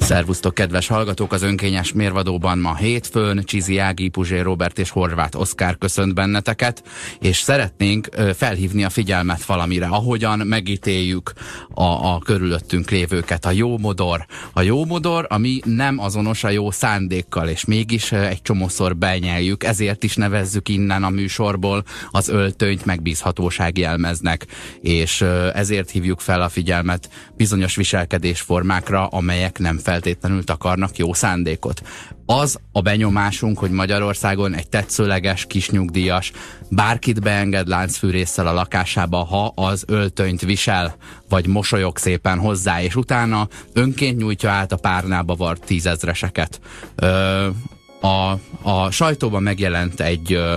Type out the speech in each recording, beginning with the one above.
Szervusztok, kedves hallgatók! Az önkényes mérvadóban ma hétfőn Csizi Ági, Puzsé Robert és Horváth Oszkár köszönt benneteket, és szeretnénk felhívni a figyelmet valamire, ahogyan megítéljük a, a körülöttünk lévőket. A jó modor. A jó modor, ami nem azonos a jó szándékkal, és mégis egy csomószor benyeljük, ezért is nevezzük innen a műsorból az öltönyt megbízhatóság jelmeznek, és ezért hívjuk fel a figyelmet bizonyos viselkedésformákra, amelyek nem fel feltétlenül takarnak jó szándékot. Az a benyomásunk, hogy Magyarországon egy tetszőleges, kisnyugdíjas bárkit beenged láncfűrészsel a lakásába, ha az öltönyt visel, vagy mosolyog szépen hozzá, és utána önként nyújtja át a párnába vart tízezreseket. Ö, a, a sajtóban megjelent egy ö,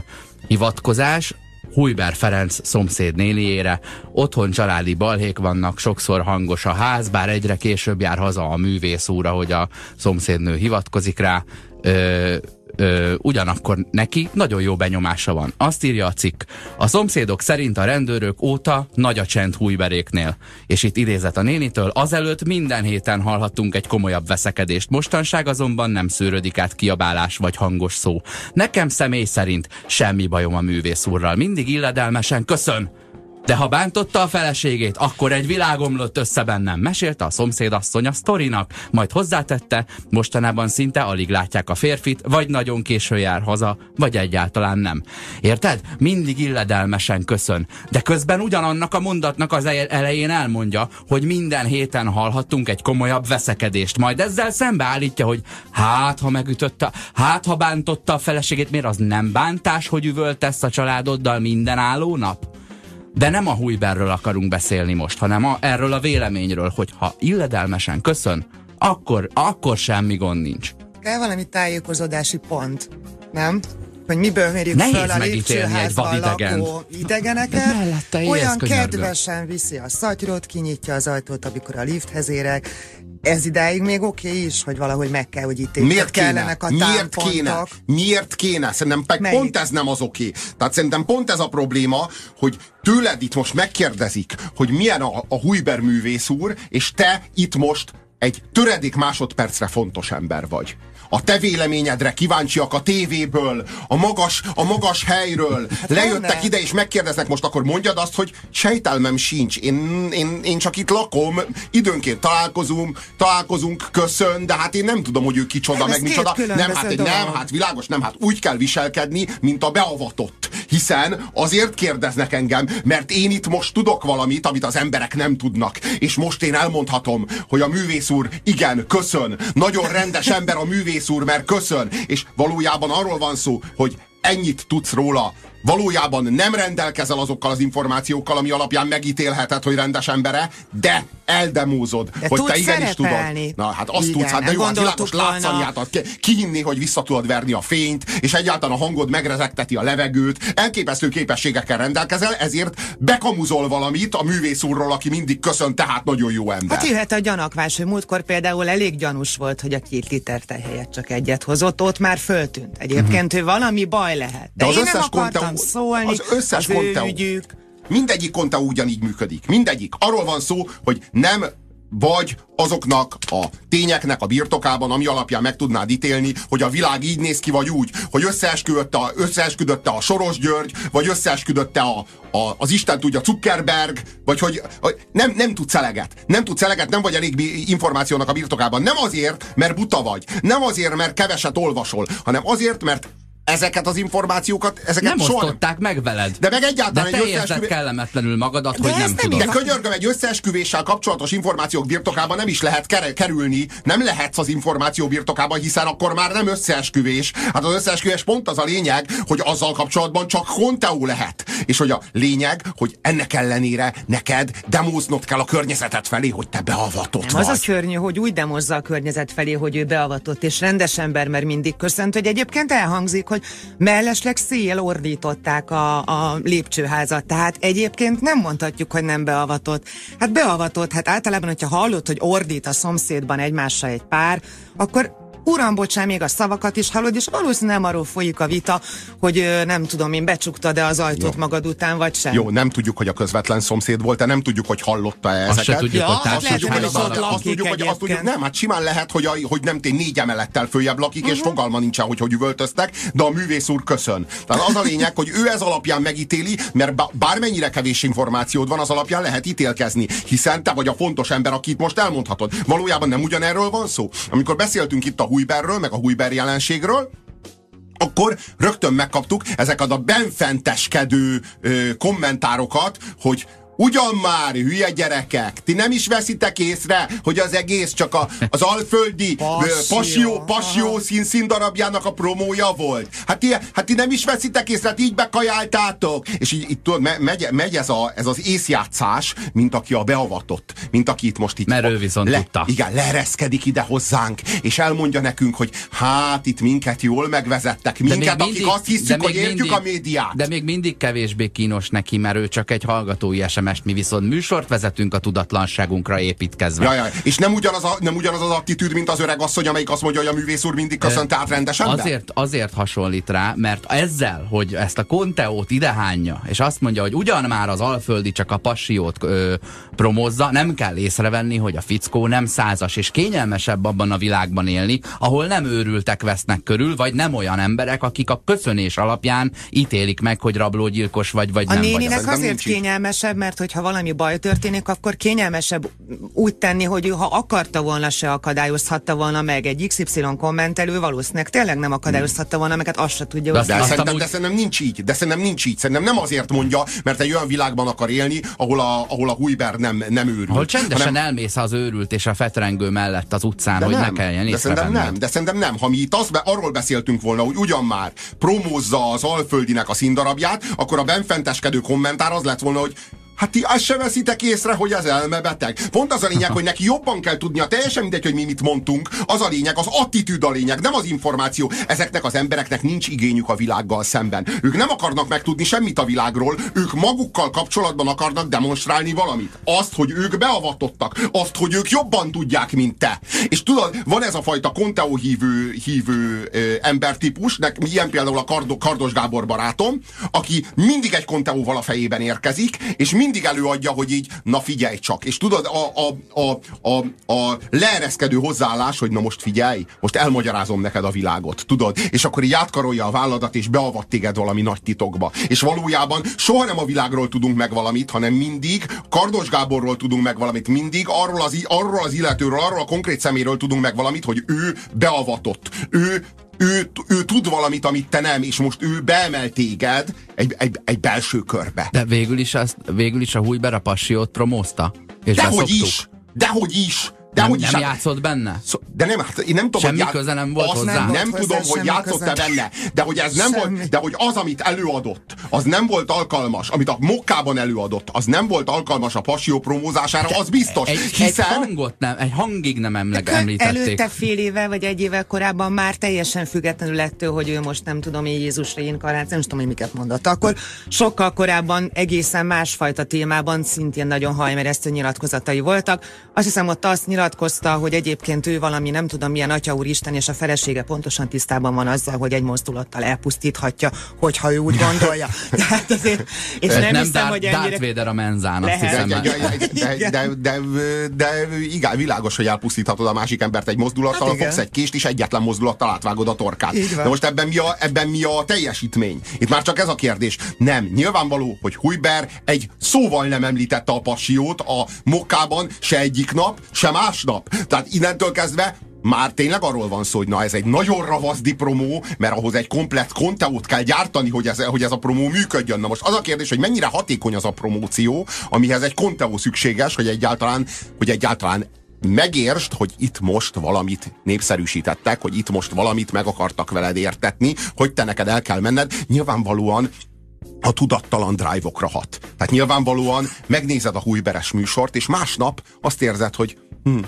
hivatkozás, Hújber Ferenc szomszéd néniére. Otthon családi balhék vannak, sokszor hangos a ház, bár egyre később jár haza a művész úr, hogy a szomszédnő hivatkozik rá. Ö, ö, ugyanakkor neki nagyon jó benyomása van. Azt írja a cikk. A szomszédok szerint a rendőrök óta nagy a csend hújberéknél. És itt idézett a nénitől, azelőtt minden héten hallhattunk egy komolyabb veszekedést. Mostanság azonban nem szűrődik át kiabálás vagy hangos szó. Nekem személy szerint semmi bajom a művész úrral. Mindig illedelmesen köszön de ha bántotta a feleségét, akkor egy világomlott össze bennem. Mesélte a szomszédasszony a sztorinak, majd hozzátette, mostanában szinte alig látják a férfit, vagy nagyon késő jár haza, vagy egyáltalán nem. Érted? Mindig illedelmesen köszön. De közben ugyanannak a mondatnak az elején elmondja, hogy minden héten hallhattunk egy komolyabb veszekedést. Majd ezzel szembeállítja, hogy hát, ha megütötte, hát, ha bántotta a feleségét, miért az nem bántás, hogy üvöltesz a családoddal minden álló nap? De nem a Hújberről akarunk beszélni most, hanem a, erről a véleményről, hogy ha illedelmesen köszön, akkor, akkor semmi gond nincs. Kell valami tájékozódási pont, nem? Hogy miből mérjük Nehéz fel a lépcsőházban lakó idegeneket. Olyan kedvesen viszi a szatyrot, kinyitja az ajtót, amikor a lifthez érek. Ez idáig még oké okay is, hogy valahogy meg kell, hogy itt Miért kéne? a Miért kéne? Miért kéne? Szerintem meg pont ez nem az oké. Okay. Tehát szerintem pont ez a probléma, hogy tőled itt most megkérdezik, hogy milyen a, a Hujber művész úr, és te itt most egy töredék másodpercre fontos ember vagy a te véleményedre kíváncsiak a tévéből, a magas, a magas helyről. Hát Lejöttek ide és megkérdeznek most, akkor mondjad azt, hogy sejtelmem sincs. Én, én, én csak itt lakom, időnként találkozunk, találkozunk, köszön, de hát én nem tudom, hogy ő kicsoda, hát meg micsoda. Nem, hát, nem, hát világos, nem, hát úgy kell viselkedni, mint a beavatott. Hiszen azért kérdeznek engem, mert én itt most tudok valamit, amit az emberek nem tudnak. És most én elmondhatom, hogy a művész úr igen, köszön. Nagyon rendes ember a művész úr, mert köszön, és valójában arról van szó, hogy ennyit tudsz róla, valójában nem rendelkezel azokkal az információkkal, ami alapján megítélheted, hogy rendes embere, de eldemózod, de hogy te igenis tudod. Na hát azt Igen, tudsz, hát de jó, hát világos látszaniát, kihinni, hogy vissza tudod verni a fényt, és egyáltalán a hangod megrezegteti a levegőt, elképesztő képességekkel rendelkezel, ezért bekamuzol valamit a művész úrról, aki mindig köszön, tehát nagyon jó ember. Hát jöhet a gyanakvás, hogy múltkor például elég gyanús volt, hogy a két liter helyett csak egyet hozott, ott már föltűnt. Egyébként uh-huh. ő valami baj lehet. De, de az összes nem akartam szólni, az összes az konteó, ügyük. Mindegyik konta ugyanígy működik. Mindegyik. Arról van szó, hogy nem vagy azoknak a tényeknek a birtokában, ami alapján meg tudnád ítélni, hogy a világ így néz ki, vagy úgy, hogy összeesküdötte a, összeesküdötte a Soros György, vagy összeesküdötte a, a, az Isten tudja Zuckerberg, vagy hogy, hogy nem, nem tudsz eleget. Nem tudsz eleget, nem vagy elég információnak a birtokában. Nem azért, mert buta vagy. Nem azért, mert keveset olvasol, hanem azért, mert ezeket az információkat, ezeket nem soha osztották meg veled. De meg egyáltalán de egy összeesküvés... kellemetlenül magadat, de hogy nem, nem tudod. De könyörgöm, egy összeesküvéssel kapcsolatos információk birtokában nem is lehet ker- kerülni, nem lehetsz az információ birtokában, hiszen akkor már nem összeesküvés. Hát az összeesküvés pont az a lényeg, hogy azzal kapcsolatban csak konteó lehet. És hogy a lényeg, hogy ennek ellenére neked demóznod kell a környezetet felé, hogy te beavatott nem, vagy. Az a szörnyű, hogy úgy demozza a környezet felé, hogy ő beavatott és rendes ember, mert mindig köszönt, hogy egyébként elhangzik, hogy mellesleg szél ordították a, a lépcsőházat. Tehát egyébként nem mondhatjuk, hogy nem beavatott. Hát beavatott, hát általában, hogyha hallott, hogy ordít a szomszédban egymással egy pár, akkor uram, bocsán, még a szavakat is hallod, és valószínűleg nem arról folyik a vita, hogy nem tudom én, becsuktad-e az ajtót Jó. magad után, vagy sem. Jó, nem tudjuk, hogy a közvetlen szomszéd volt-e, nem tudjuk, hogy hallotta-e ezeket. Azt tudjuk, ja, hogy azt tudjuk, hogy, azt tudjuk, hogy azt tudjuk, nem, hát simán lehet, hogy, a, hogy nem tény négy emelettel följebb lakik, uh-huh. és mhm. fogalma nincsen, hogy hogy üvöltöztek, de a művész úr köszön. Tehát az a lényeg, hogy ő ez alapján megítéli, mert bármennyire kevés információd van, az alapján lehet ítélkezni, hiszen te vagy a fontos ember, akit most elmondhatod. Valójában nem ugyanerről van szó. Amikor beszéltünk itt a Hujberről, meg a Hujber jelenségről, akkor rögtön megkaptuk ezeket a benfenteskedő ö, kommentárokat, hogy Ugyan már, hülye gyerekek, ti nem is veszitek észre, hogy az egész csak a, az alföldi passió, passió szín, színdarabjának a promója volt. Hát ti, hát ti nem is veszitek észre, hát így bekajáltátok. És így, így tudod, megy, megy ez, a, ez az észjátszás, mint aki a beavatott, mint aki itt most itt... Mert ő viszont le, tudta. Igen, leereszkedik ide hozzánk, és elmondja nekünk, hogy hát itt minket jól megvezettek, minket, mindig, akik azt hiszük, hogy értjük mindig, a médiát. De még mindig kevésbé kínos neki, mert ő csak egy hallgatói SMS SMS-t, mi viszont műsort vezetünk a tudatlanságunkra építkezve. Ja, ja. És nem ugyanaz, a, nem ugyanaz az attitűd, mint az öreg asszony, amelyik azt mondja, hogy a művész úr mindig köszönt át rendesen. Azért, azért hasonlít rá, mert ezzel, hogy ezt a konteót idehányja, és azt mondja, hogy ugyan már az alföldi csak a passiót ö, promozza, nem kell észrevenni, hogy a fickó nem százas, és kényelmesebb abban a világban élni, ahol nem őrültek vesznek körül, vagy nem olyan emberek, akik a köszönés alapján ítélik meg, hogy rablógyilkos vagy, vagy a nem néninek vagy. azért kényelmesebb, mert mert hogyha valami baj történik, akkor kényelmesebb úgy tenni, hogy ő ha akarta volna, se akadályozhatta volna meg egy XY kommentelő, valószínűleg tényleg nem akadályozhatta volna meg, hát azt se tudja. De, de, de, szerintem, de szerintem nincs így. De szerintem nincs így. Szerintem nem azért mondja, mert egy olyan világban akar élni, ahol a, ahol a Hujber nem, nem őrült. Ahol csendesen hanem... elmész az őrült és a fetrengő mellett az utcán, de hogy nem, ne kelljen de szerintem nem, de szerintem nem. Ha mi itt az, arról beszéltünk volna, hogy ugyan már promózza az Alföldinek a színdarabját, akkor a benfenteskedő kommentár az lett volna, hogy Hát ti azt se veszitek észre, hogy az elmebeteg. Pont az a lényeg, hogy neki jobban kell tudnia, teljesen mindegy, hogy mi mit mondtunk. Az a lényeg, az attitűd a lényeg, nem az információ. Ezeknek az embereknek nincs igényük a világgal szemben. Ők nem akarnak megtudni semmit a világról, ők magukkal kapcsolatban akarnak demonstrálni valamit. Azt, hogy ők beavatottak, azt, hogy ők jobban tudják, mint te. És tudod, van ez a fajta konteó hívő, hívő ö, embertípus, nek, ilyen például a Kardo, Kardos Gábor barátom, aki mindig egy konteóval a fejében érkezik, és mindig előadja, hogy így, na figyelj csak. És tudod, a, a, a, a, a leereszkedő hozzáállás, hogy na most figyelj, most elmagyarázom neked a világot, tudod? És akkor így átkarolja a válladat, és beavat téged valami nagy titokba. És valójában soha nem a világról tudunk meg valamit, hanem mindig Kardos Gáborról tudunk meg valamit, mindig arról az, arról az illetőről, arról a konkrét szeméről tudunk meg valamit, hogy ő beavatott, ő ő, ő tud valamit, amit te nem, és most ő beemel téged egy, egy, egy belső körbe. De végül is, azt, végül is a Hújber a passiót promózta. És Dehogy is! Dehogy is! De nem, hogy nem játszott benne? Szó, de nem, hát én nem tudom, Semmi hogy köze nem volt azt hozzá. Nem, nem tudom, hogy játszott-e benne, de hogy ez nem volt, de hogy az, amit előadott, az nem volt alkalmas, amit a mokkában előadott, az nem volt alkalmas a passió promózására, az biztos. Egy, hiszen... egy hangot nem, egy hangig nem emleg, említették. Előtte fél éve, vagy egy évvel korábban már teljesen függetlenül ettől, hogy ő most nem tudom, én Jézusra inkarnáció, nem tudom, hogy miket mondott. Akkor sokkal korábban egészen másfajta témában szintén nagyon hajmeresztő nyilatkozatai voltak. Azt hiszem, ott azt nyilat nyilatkozta, hogy egyébként ő valami nem tudom milyen atya úristen, és a felesége pontosan tisztában van azzal, hogy egy mozdulattal elpusztíthatja, hogyha ő úgy gondolja. Tehát azért, és nem, nem hiszem, hogy ennyire... Darth Vader a menzán, azt hiszem. De, de, de, de, de, igen, világos, hogy elpusztíthatod a másik embert egy mozdulattal, hát fogsz egy kést, és egyetlen mozdulattal átvágod a torkát. De most ebben mi, a, ebben mi a teljesítmény? Itt már csak ez a kérdés. Nem, nyilvánvaló, hogy Hujber egy szóval nem említette a passiót a mokkában se egyik nap, se más másnap. Tehát innentől kezdve már tényleg arról van szó, hogy na ez egy nagyon ravaszdi promó, mert ahhoz egy komplett konteót kell gyártani, hogy ez, hogy ez a promó működjön. Na most az a kérdés, hogy mennyire hatékony az a promóció, amihez egy konteó szükséges, hogy egyáltalán, hogy egyáltalán megértsd, hogy itt most valamit népszerűsítettek, hogy itt most valamit meg akartak veled értetni, hogy te neked el kell menned. Nyilvánvalóan a tudattalan drive-okra hat. Tehát nyilvánvalóan megnézed a hújberes műsort, és másnap azt érzed, hogy hm,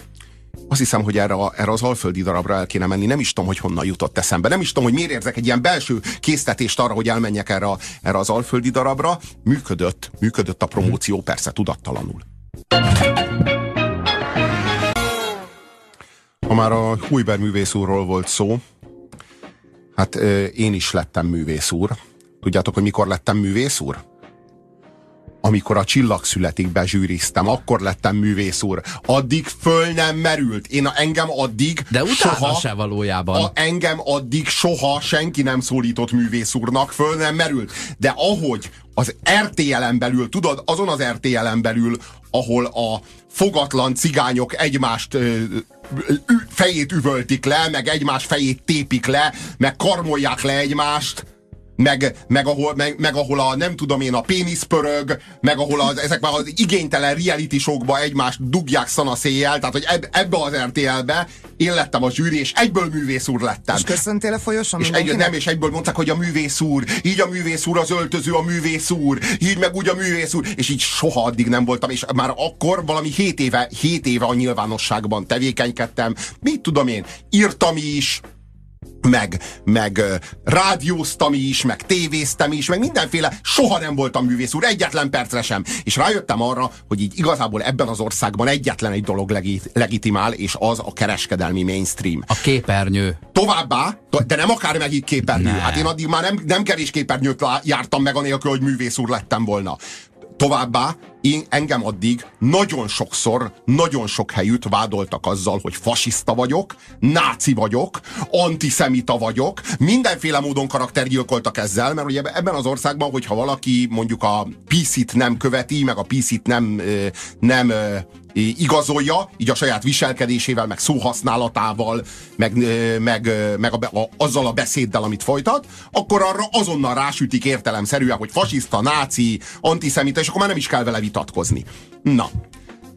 azt hiszem, hogy erre, a, erre az alföldi darabra el kéne menni. Nem is tudom, hogy honnan jutott eszembe. Nem is tudom, hogy miért érzek egy ilyen belső késztetést arra, hogy elmenjek erre, erre az alföldi darabra. Működött, működött a promóció, persze tudattalanul. A már a Hújber művész úrról volt szó, hát én is lettem művész úr. Tudjátok, hogy mikor lettem művész úr? Amikor a csillag születik bezsűriztem, akkor lettem művész úr. Addig föl nem merült. Én engem addig De utána soha, se valójában. A, engem addig soha senki nem szólított művész úrnak, föl nem merült. De ahogy az RTL-en belül, tudod, azon az RTL-en belül, ahol a fogatlan cigányok egymást ö, fejét üvöltik le, meg egymás fejét tépik le, meg karmolják le egymást, meg, meg, ahol, meg, meg ahol a nem tudom én a pénisz pörög, meg ahol az, ezekben az igénytelen reality showkba egymást dugják szana széjjel, tehát hogy eb, ebbe az RTL-be én lettem a zsűri, és egyből művész úr lettem. És köszöntél a folyosan és egy, Nem, és egyből mondták, hogy a művész úr, így a művész úr, az öltöző a művész úr, így meg úgy a művész úr, és így soha addig nem voltam, és már akkor valami 7 éve, 7 éve a nyilvánosságban tevékenykedtem, mit tudom én, írtam is, meg, meg rádióztam is, meg tévéztem is, meg mindenféle, soha nem voltam művész úr, egyetlen percre sem. És rájöttem arra, hogy így igazából ebben az országban egyetlen egy dolog legit, legitimál, és az a kereskedelmi mainstream. A képernyő. Továbbá, de nem akár megint képernyő. Ne. Hát én addig már nem, nem kevés képernyőt jártam meg anélkül, hogy művész úr lettem volna. Továbbá én, engem addig nagyon sokszor, nagyon sok helyütt vádoltak azzal, hogy fasiszta vagyok, náci vagyok, antiszemita vagyok, mindenféle módon karaktergyilkoltak ezzel, mert ugye ebben az országban, hogyha valaki mondjuk a PC-t nem követi, meg a PC-t nem, nem igazolja, így a saját viselkedésével, meg szóhasználatával, meg, meg, meg a, a, azzal a beszéddel, amit folytat, akkor arra azonnal rásütik értelemszerűen, hogy fasiszta, náci, antiszemita, és akkor már nem is kell vele vitatkozni. Na,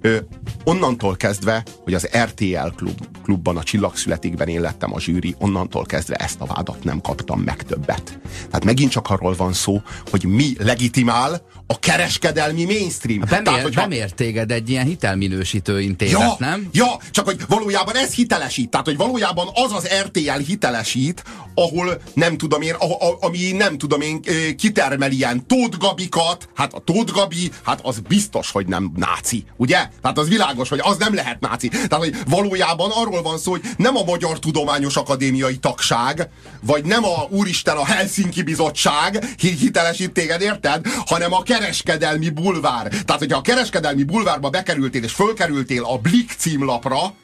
Ö, onnantól kezdve, hogy az RTL klub, klubban a Csillagszületikben én lettem a zsűri, onnantól kezdve ezt a vádat nem kaptam meg többet. Tehát megint csak arról van szó, hogy mi legitimál a kereskedelmi mainstream. Bemér, Tehát, hogyha... Bemér téged egy ilyen hitelminősítő intézet, ja, nem? Ja, csak hogy valójában ez hitelesít. Tehát, hogy valójában az az RTL hitelesít, ahol nem tudom én, a, a, ami nem tudom én, kitermel ilyen Tóth Gabikat, hát a Tóth Gabi, hát az biztos, hogy nem náci, ugye? Tehát az világos, hogy az nem lehet náci. Tehát, hogy valójában arról van szó, hogy nem a Magyar Tudományos Akadémiai Tagság, vagy nem a Úristen a Helsinki Bizottság hitelesít téged, érted? Hanem a kereskedelmi bulvár. Tehát, hogyha a kereskedelmi bulvárba bekerültél és fölkerültél a Blick címlapra,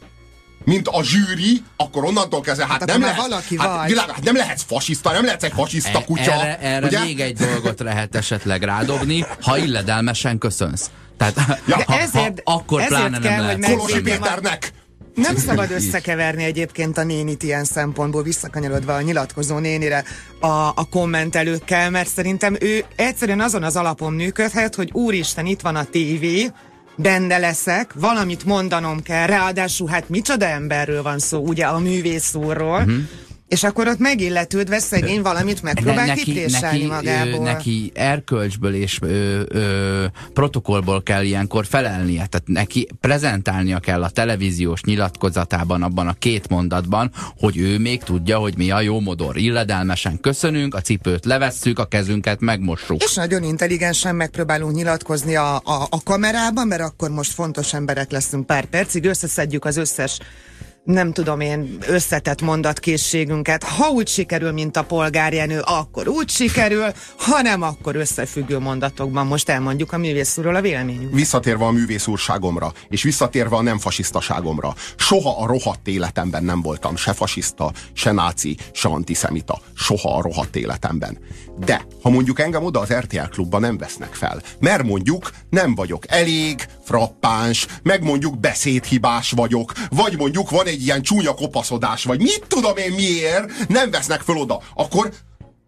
mint a zsűri, akkor onnantól kezdve, hát, hát nem lehet, valaki hát, vagy. Világ, hát nem lehetsz fasiszta, nem lehetsz egy fasiszta e, kutya. Erre, erre ugye? még egy dolgot lehet esetleg rádobni, ha illedelmesen köszönsz. Tehát ja, ha, ezért, ha, akkor ezért pláne kell, nem lehet. Kolosi Péternek! Nem szabad összekeverni egyébként a nénit ilyen szempontból, visszakanyarodva a nyilatkozó nénire a, a kommentelőkkel, mert szerintem ő egyszerűen azon az alapon működhet, hogy úristen, itt van a tévé, benne leszek, valamit mondanom kell, ráadásul hát micsoda emberről van szó, ugye a művész úrról, uh-huh. És akkor ott megilletődve szegény valamit megpróbál ne, neki, neki, magából. Ö, neki erkölcsből és ö, ö, protokollból kell ilyenkor felelnie. Tehát neki prezentálnia kell a televíziós nyilatkozatában, abban a két mondatban, hogy ő még tudja, hogy mi a jó modor. Illedelmesen köszönünk, a cipőt levesszük, a kezünket megmossuk. És nagyon intelligensen megpróbálunk nyilatkozni a, a, a kamerában, mert akkor most fontos emberek leszünk pár percig, összeszedjük az összes nem tudom én, összetett mondatkészségünket. Ha úgy sikerül, mint a polgárjenő, akkor úgy sikerül, ha nem, akkor összefüggő mondatokban most elmondjuk a művész úrról a véleményünk. Visszatérve a művész úrságomra, és visszatérve a nem fasisztaságomra, soha a rohadt életemben nem voltam se fasiszta, se náci, se antiszemita. Soha a rohadt életemben. De, ha mondjuk engem oda az RTL klubba nem vesznek fel, mert mondjuk nem vagyok elég, frappáns, meg mondjuk beszédhibás vagyok, vagy mondjuk van egy ilyen csúnya kopaszodás, vagy mit tudom én miért, nem vesznek föl oda, akkor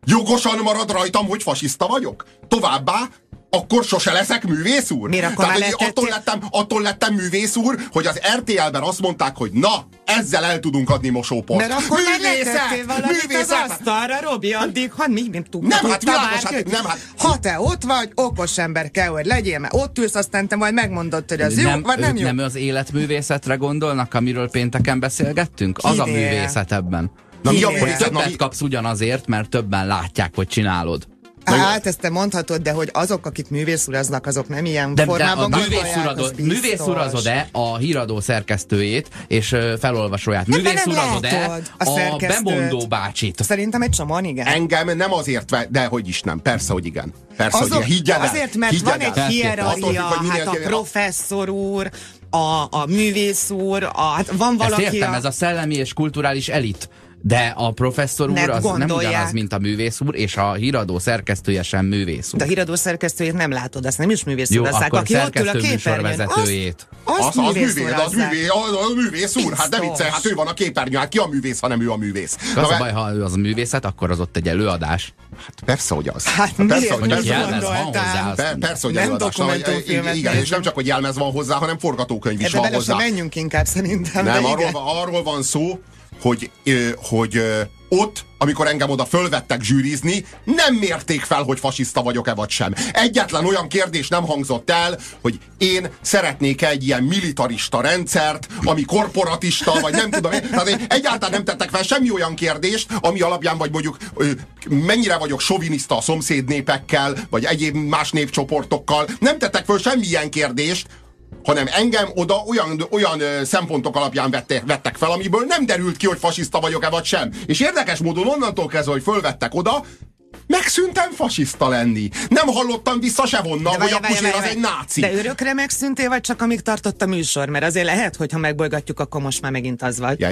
jogosan marad rajtam, hogy fasiszta vagyok? Továbbá akkor sose leszek művész úr? Miért akkor Tehát, hogy attól, lettem, attól lettem művész úr, hogy az RTL-ben azt mondták, hogy na, ezzel el tudunk adni mosóport. Mert akkor művészet, már művészet. az asztalra, Robi, addig, ha mi nem tudunk. Nem, hát világos, hát, nem, hát. Ha te ott vagy, okos ember kell, hogy legyél, mert ott ülsz, aztán te majd megmondod, hogy az nem, jó, vagy nem jó. Nem az életművészetre gondolnak, amiről pénteken beszélgettünk? Az a művészet ebben. Na, mi a, hogy többet kapsz ugyanazért, mert többen látják, hogy csinálod. Hát ezt te mondhatod, de hogy azok, akik művészuraznak, azok nem ilyen de, formában de a művészurazod, művészurazod-e a híradó szerkesztőjét és felolvasóját? Hát művészurazod-e a, a bemondó bácsit? Szerintem egy csomóan igen. Engem nem azért, de hogy is nem. Persze, hogy igen. Persze, Azok, hogy igen. Azért, mert van egy hierarchia, hát a professzor úr, a, a művész úr, a, hát van valaki... Ezt értem, a... ez a szellemi és kulturális elit de a professzor úr az nem ugyanaz, mint a művész úr, és a híradó szerkesztője sem művész úr. De a híradó szerkesztőjét nem látod, azt nem is művész Jó, úr, akkor aki ott ül a műsorvezetőjét. Azt, azt, az, művész, művész, az, művész, az, az művész úr, hát de vicce, hát ő van a képernyőn, hát ki a művész, hanem ő a művész. Az Na, a baj, ha ő az a művészet, akkor az ott egy előadás. Hát persze, hogy az. Hát, hát persze, hogy az. Jelmez van hozzá. Persze, hogy nem előadás. Igen, és nem csak, hogy jelmez van hozzá, hanem forgatókönyv is van hozzá. menjünk inkább szerintem. Nem, arról van szó, hogy, hogy ott, amikor engem oda fölvettek zsűrizni, nem mérték fel, hogy fasiszta vagyok-e vagy sem. Egyetlen olyan kérdés nem hangzott el, hogy én szeretnék egy ilyen militarista rendszert, ami korporatista, vagy nem tudom. Tehát egyáltalán nem tettek fel semmi olyan kérdést, ami alapján vagy mondjuk mennyire vagyok soviniszta a szomszédnépekkel, vagy egyéb más népcsoportokkal. Nem tettek fel semmi ilyen kérdést, hanem engem oda olyan, olyan szempontok alapján vettek, vettek fel, amiből nem derült ki, hogy fasiszta vagyok-e vagy sem. És érdekes módon onnantól kezdve, hogy fölvettek oda, Megszűntem fasiszta lenni. Nem hallottam vissza se vonna, hogy a Puzsér az egy náci. De örökre megszűntél, vagy csak amíg tartott a műsor? Mert azért lehet, hogy ha megbolygatjuk, akkor most már megint az vagy. Ja,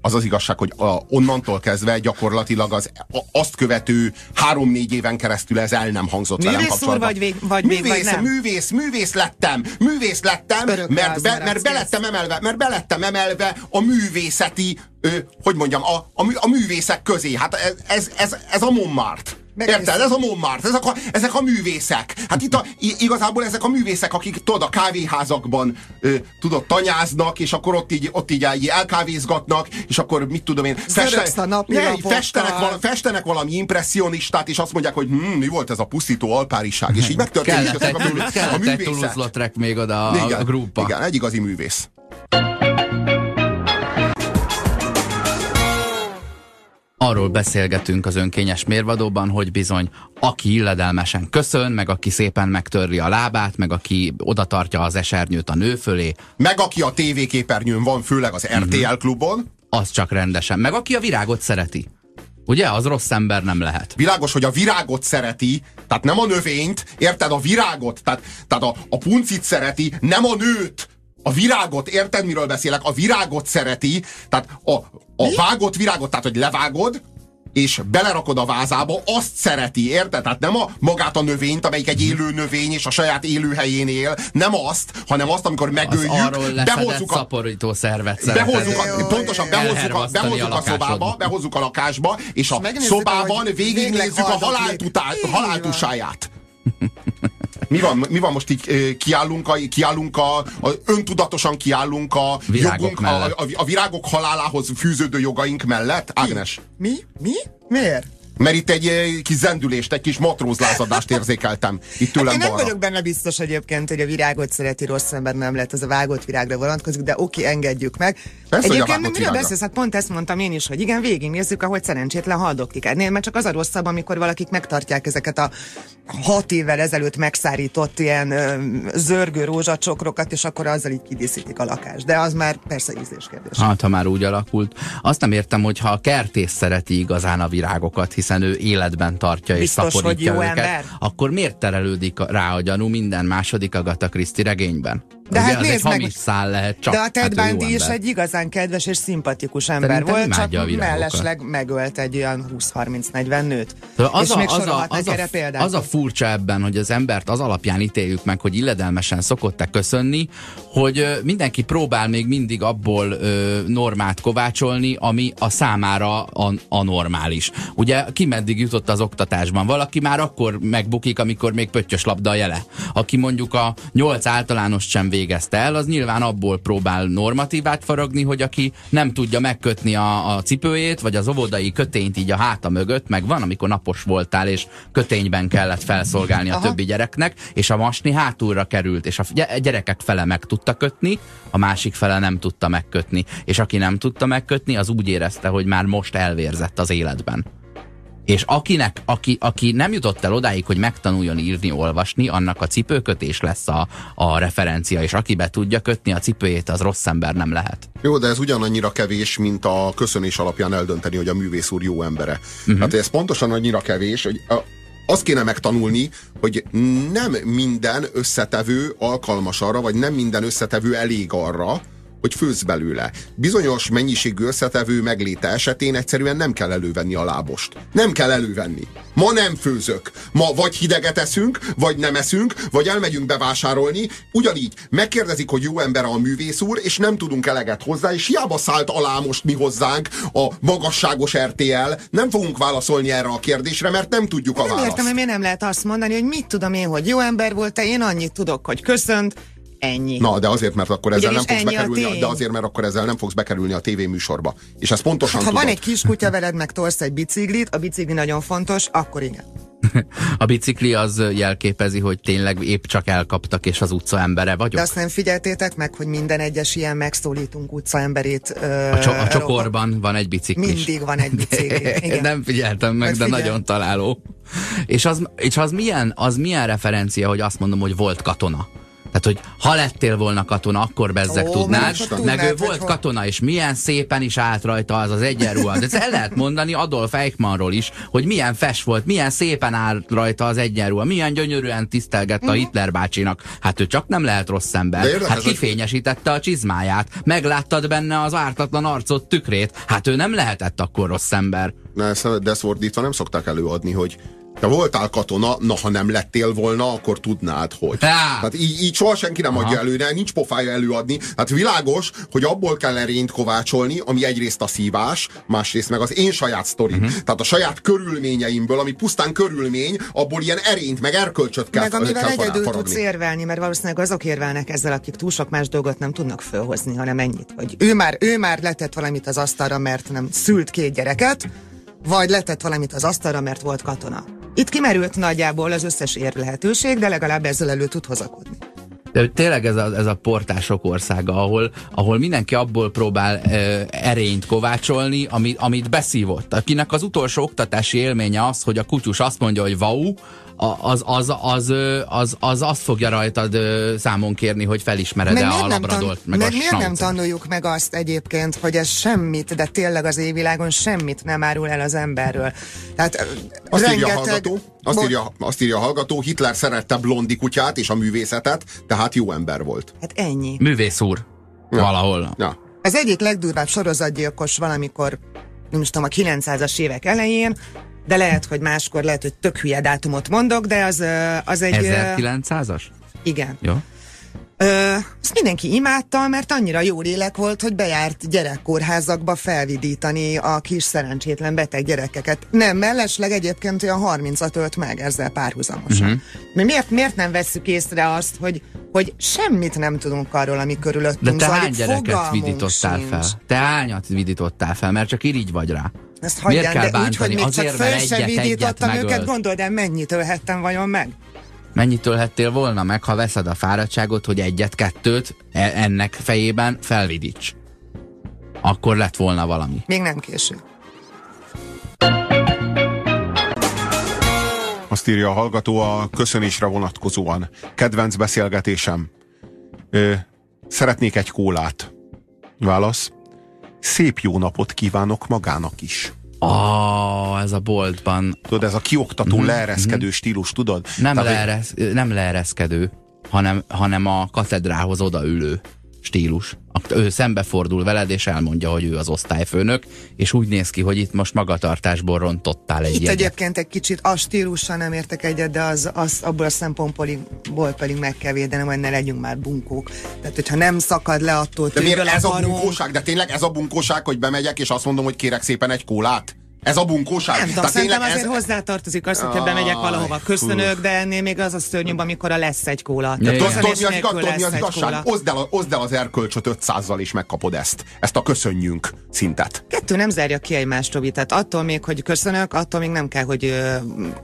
az az igazság, hogy a, onnantól kezdve gyakorlatilag az a, azt követő három-négy éven keresztül ez el nem hangzott művész velem kapcsolatban. vagy, vég, vagy művész, még, vagy nem? Művész, művész lettem, művész lettem, mert, be, mert belettem emelve, mert belettem emelve a művészeti ö, hogy mondjam, a, a, a művészek közé. Hát ez, ez, ez, ez a Montmartre. Érted? Ez a Montmartre, ezek a, ezek a művészek. Hát itt a, igazából ezek a művészek, akik tudod, a kávéházakban ö, tudod, tanyáznak, és akkor ott így, ott így, így elkávézgatnak, és akkor mit tudom én, feste, ne, festenek, vala, festenek valami impressionistát, és azt mondják, hogy hm, mi volt ez a pusztító alpáriság, és így megtörténik kellett, a, mű, a művészet. még oda a, igen, a grúpa. Igen, egy igazi művész. Arról beszélgetünk az önkényes mérvadóban, hogy bizony, aki illedelmesen köszön, meg aki szépen megtörli a lábát, meg aki oda tartja az esernyőt a nő fölé. Meg aki a tévéképernyőn van, főleg az RTL uh-huh. klubon. Az csak rendesen. Meg aki a virágot szereti. Ugye? Az rossz ember nem lehet. Világos, hogy a virágot szereti, tehát nem a növényt, érted? A virágot, tehát, tehát a, a puncit szereti, nem a nőt. A virágot, érted, miről beszélek? A virágot szereti, tehát a, a vágott virágot, tehát hogy levágod, és belerakod a vázába, azt szereti, érted? Tehát nem a magát a növényt, amelyik egy élő növény, és a saját élőhelyén él, nem azt, hanem azt, amikor megöljük, az behozzuk a szaporító szervet behozzuk a, pontosan behozzuk a, behozzuk a, a szobába, behozzuk a lakásba, és a szobában végignézzük a haláltusáját. Mi van, mi van most így kiállunk, a, kiállunk a, a öntudatosan kiállunk a virágok jogunk, a, a, a virágok halálához fűződő jogaink mellett? Ágnes? Mi? Mi? Miért? Mert itt egy eh, kis zendülést, egy kis matrózlázadást érzékeltem. Itt tőlem hát én nem vagyok benne biztos egyébként, hogy a virágot szereti rossz ember nem lehet, az a vágott virágra vonatkozik, de oké, engedjük meg. Persze, egyébként még miről beszélsz? Hát pont ezt mondtam én is, hogy igen, végignézzük, ahogy szerencsétlen haldoklik. Nél, mert csak az a rosszabb, amikor valakik megtartják ezeket a hat évvel ezelőtt megszárított ilyen ö, zörgő rózsacsokrokat, és akkor azzal így kidíszítik a lakást. De az már persze ízléskérdés. Hát, ha már úgy alakult. Azt nem értem, hogy ha a kertész szereti igazán a virágokat, hiszen ő életben tartja Biztos, és szaporítja hogy jó őket, ember? akkor miért terelődik rá a gyanú minden második Agatha Christie regényben? De Ugye hát nézd meg, szál lehet csak. De a Ted hát Bundy is egy igazán kedves és szimpatikus ember Szerintem volt, csak mellesleg megölt egy olyan 20-30-40 nőt. De az, és a, még az, a, az, a, az a furcsa ebben, hogy az embert az alapján ítéljük meg, hogy illedelmesen szokott-e köszönni, hogy mindenki próbál még mindig abból ö, normát kovácsolni, ami a számára a, a normális. Ugye ki meddig jutott az oktatásban? Valaki már akkor megbukik, amikor még pöttyös labda a jele. Aki mondjuk a nyolc általános sem végezte el, az nyilván abból próbál normatívát faragni, hogy aki nem tudja megkötni a, a cipőjét, vagy az óvodai kötényt így a háta mögött, meg van, amikor napos voltál, és kötényben kellett felszolgálni a Aha. többi gyereknek, és a masni hátulra került, és a gyerekek fele meg tudta kötni, a másik fele nem tudta megkötni. És aki nem tudta megkötni, az úgy érezte, hogy már most elvérzett az életben. És akinek, aki, aki nem jutott el odáig, hogy megtanuljon írni, olvasni, annak a cipőkötés lesz a, a referencia, és aki be tudja kötni a cipőjét, az rossz ember nem lehet. Jó, de ez ugyanannyira kevés, mint a köszönés alapján eldönteni, hogy a művész úr jó embere. Uh-huh. Hát ez pontosan annyira kevés, hogy a, azt kéne megtanulni, hogy nem minden összetevő alkalmas arra, vagy nem minden összetevő elég arra, hogy főz belőle. Bizonyos mennyiségű összetevő megléte esetén egyszerűen nem kell elővenni a lábost. Nem kell elővenni. Ma nem főzök. Ma vagy hideget eszünk, vagy nem eszünk, vagy elmegyünk bevásárolni. Ugyanígy megkérdezik, hogy jó ember a művész úr, és nem tudunk eleget hozzá, és hiába szállt alá most mi hozzánk a magasságos RTL. Nem fogunk válaszolni erre a kérdésre, mert nem tudjuk a nem választ. Értem, hogy miért nem lehet azt mondani, hogy mit tudom én, hogy jó ember volt-e, én annyit tudok, hogy köszönt, Ennyi. Na, de azért, mert akkor ezzel Ugyanis nem fogsz bekerülni, de azért, mert akkor ezzel nem fogsz bekerülni a tévéműsorba. És ez pontosan hát, Ha tudod. van egy kis kutya veled, meg tolsz egy biciklit, a bicikli nagyon fontos, akkor igen. a bicikli az jelképezi, hogy tényleg épp csak elkaptak, és az utca embere vagyok. De azt nem figyeltétek meg, hogy minden egyes ilyen megszólítunk utca emberét. Ö, a, cso- a csokorban van egy bicikli. Mindig van egy bicikli. Igen. nem figyeltem meg, de nagyon találó. És az, és az milyen, az milyen referencia, hogy azt mondom, hogy volt katona? Tehát, hogy ha lettél volna katona, akkor bezzeg Ó, tudnád, meg ő volt hogy katona, és milyen szépen is állt rajta az az egyenruha. De ezt el lehet mondani Adolf Eichmannról is, hogy milyen fes volt, milyen szépen állt rajta az egyenruha, milyen gyönyörűen tisztelgette uh-huh. a Hitler bácsinak. Hát ő csak nem lehet rossz ember. Érdekes, hát kifényesítette a csizmáját, megláttad benne az ártatlan arcot tükrét. Hát ő nem lehetett akkor rossz ember. De ezt, de ezt fordítva nem szokták előadni, hogy te voltál katona, na ha nem lettél volna, akkor tudnád, hogy. Há. Tehát így, így soha senki nem Aha. adja előre, nincs pofája előadni. Hát világos, hogy abból kell erényt kovácsolni, ami egyrészt a szívás, másrészt meg az én saját sztorim. Uh-huh. Tehát a saját körülményeimből, ami pusztán körülmény, abból ilyen erényt, meg erkölcsöt kell Meg amivel kell egyedül faragni. tudsz érvelni, mert valószínűleg azok érvelnek ezzel, akik túl sok más dolgot nem tudnak fölhozni, hanem ennyit, hogy ő már, ő már letett valamit az asztalra, mert nem szült két gyereket, vagy letett valamit az asztalra, mert volt katona. Itt kimerült nagyjából az összes ér lehetőség, de legalább ezzel elő tud hozakodni. De tényleg ez a, ez a portások országa, ahol, ahol mindenki abból próbál e, erényt kovácsolni, amit, amit beszívott. Akinek az utolsó oktatási élménye az, hogy a kutyus azt mondja, hogy vau, az, az, az, az, az azt fogja rajtad számon kérni, hogy felismered-e a labradolt, meg, meg miért nem tanuljuk meg azt egyébként, hogy ez semmit, de tényleg az évvilágon semmit nem árul el az emberről. Tehát azt rengeteg... írja a hallgató, azt, írja, azt írja a hallgató, Hitler szerette blondi kutyát és a művészetet, tehát jó ember volt. Hát ennyi. Művész úr. Ja. Valahol. Ja. Ez egyik legdurvább sorozatgyilkos valamikor, nem is tudom, a 900-as évek elején, de lehet, hogy máskor, lehet, hogy tök hülye dátumot mondok, de az, az egy... 1900-as? Igen. Jó. Ö, ezt mindenki imádta, mert annyira jó lélek volt, hogy bejárt gyerekkórházakba felvidítani a kis szerencsétlen beteg gyerekeket. Nem, mellesleg egyébként olyan 30-at ölt meg ezzel párhuzamosan. Uh-huh. miért, miért nem vesszük észre azt, hogy, hogy semmit nem tudunk arról, ami körülöttünk De te hány gyereket vidítottál sincs. fel? Te hányat vidítottál fel? Mert csak irigy vagy rá. Ezt hagyján, Miért kell de úgy, hogy még Azért, csak föl sem vidítottam őket, gondold el, mennyit ölhettem vajon meg? Mennyit tölhettél volna meg, ha veszed a fáradtságot, hogy egyet-kettőt e- ennek fejében felvidíts? Akkor lett volna valami. Még nem késő. Azt írja a hallgató a köszönésre vonatkozóan. Kedvenc beszélgetésem. Ö, szeretnék egy kólát. Válasz. Szép jó napot kívánok magának is. Oh, ez a boltban. Tudod, ez a kioktató, mm-hmm. leereszkedő stílus, tudod? Nem, Tehát, leeresz, nem leereszkedő, hanem, hanem a katedrához odaülő stílus. Ő szembefordul veled, és elmondja, hogy ő az osztályfőnök, és úgy néz ki, hogy itt most magatartásból rontottál egy Itt jegyet. egyébként egy kicsit a stílussal nem értek egyet, de az, az abból a szempontból pedig meg kell védenem, hogy ne legyünk már bunkók. Tehát, hogyha nem szakad le attól, De miért ez a, a bunkóság? De tényleg ez a bunkóság, hogy bemegyek, és azt mondom, hogy kérek szépen egy kólát? Ez a bunkóság? Nem tudom, szerintem azért ez... hozzátartozik azt, hogy bemegyek valahova. Köszönök, de ennél még az a szörnyűbb, amikor a lesz egy kóla. Tudod, mi az igazság? Oszd el, oszd el az erkölcsöt 500-zal, és megkapod ezt. Ezt a köszönjünk szintet. Kettő nem zárja ki egymást, Tobi. Tehát attól még, hogy köszönök, attól még nem kell, hogy ö,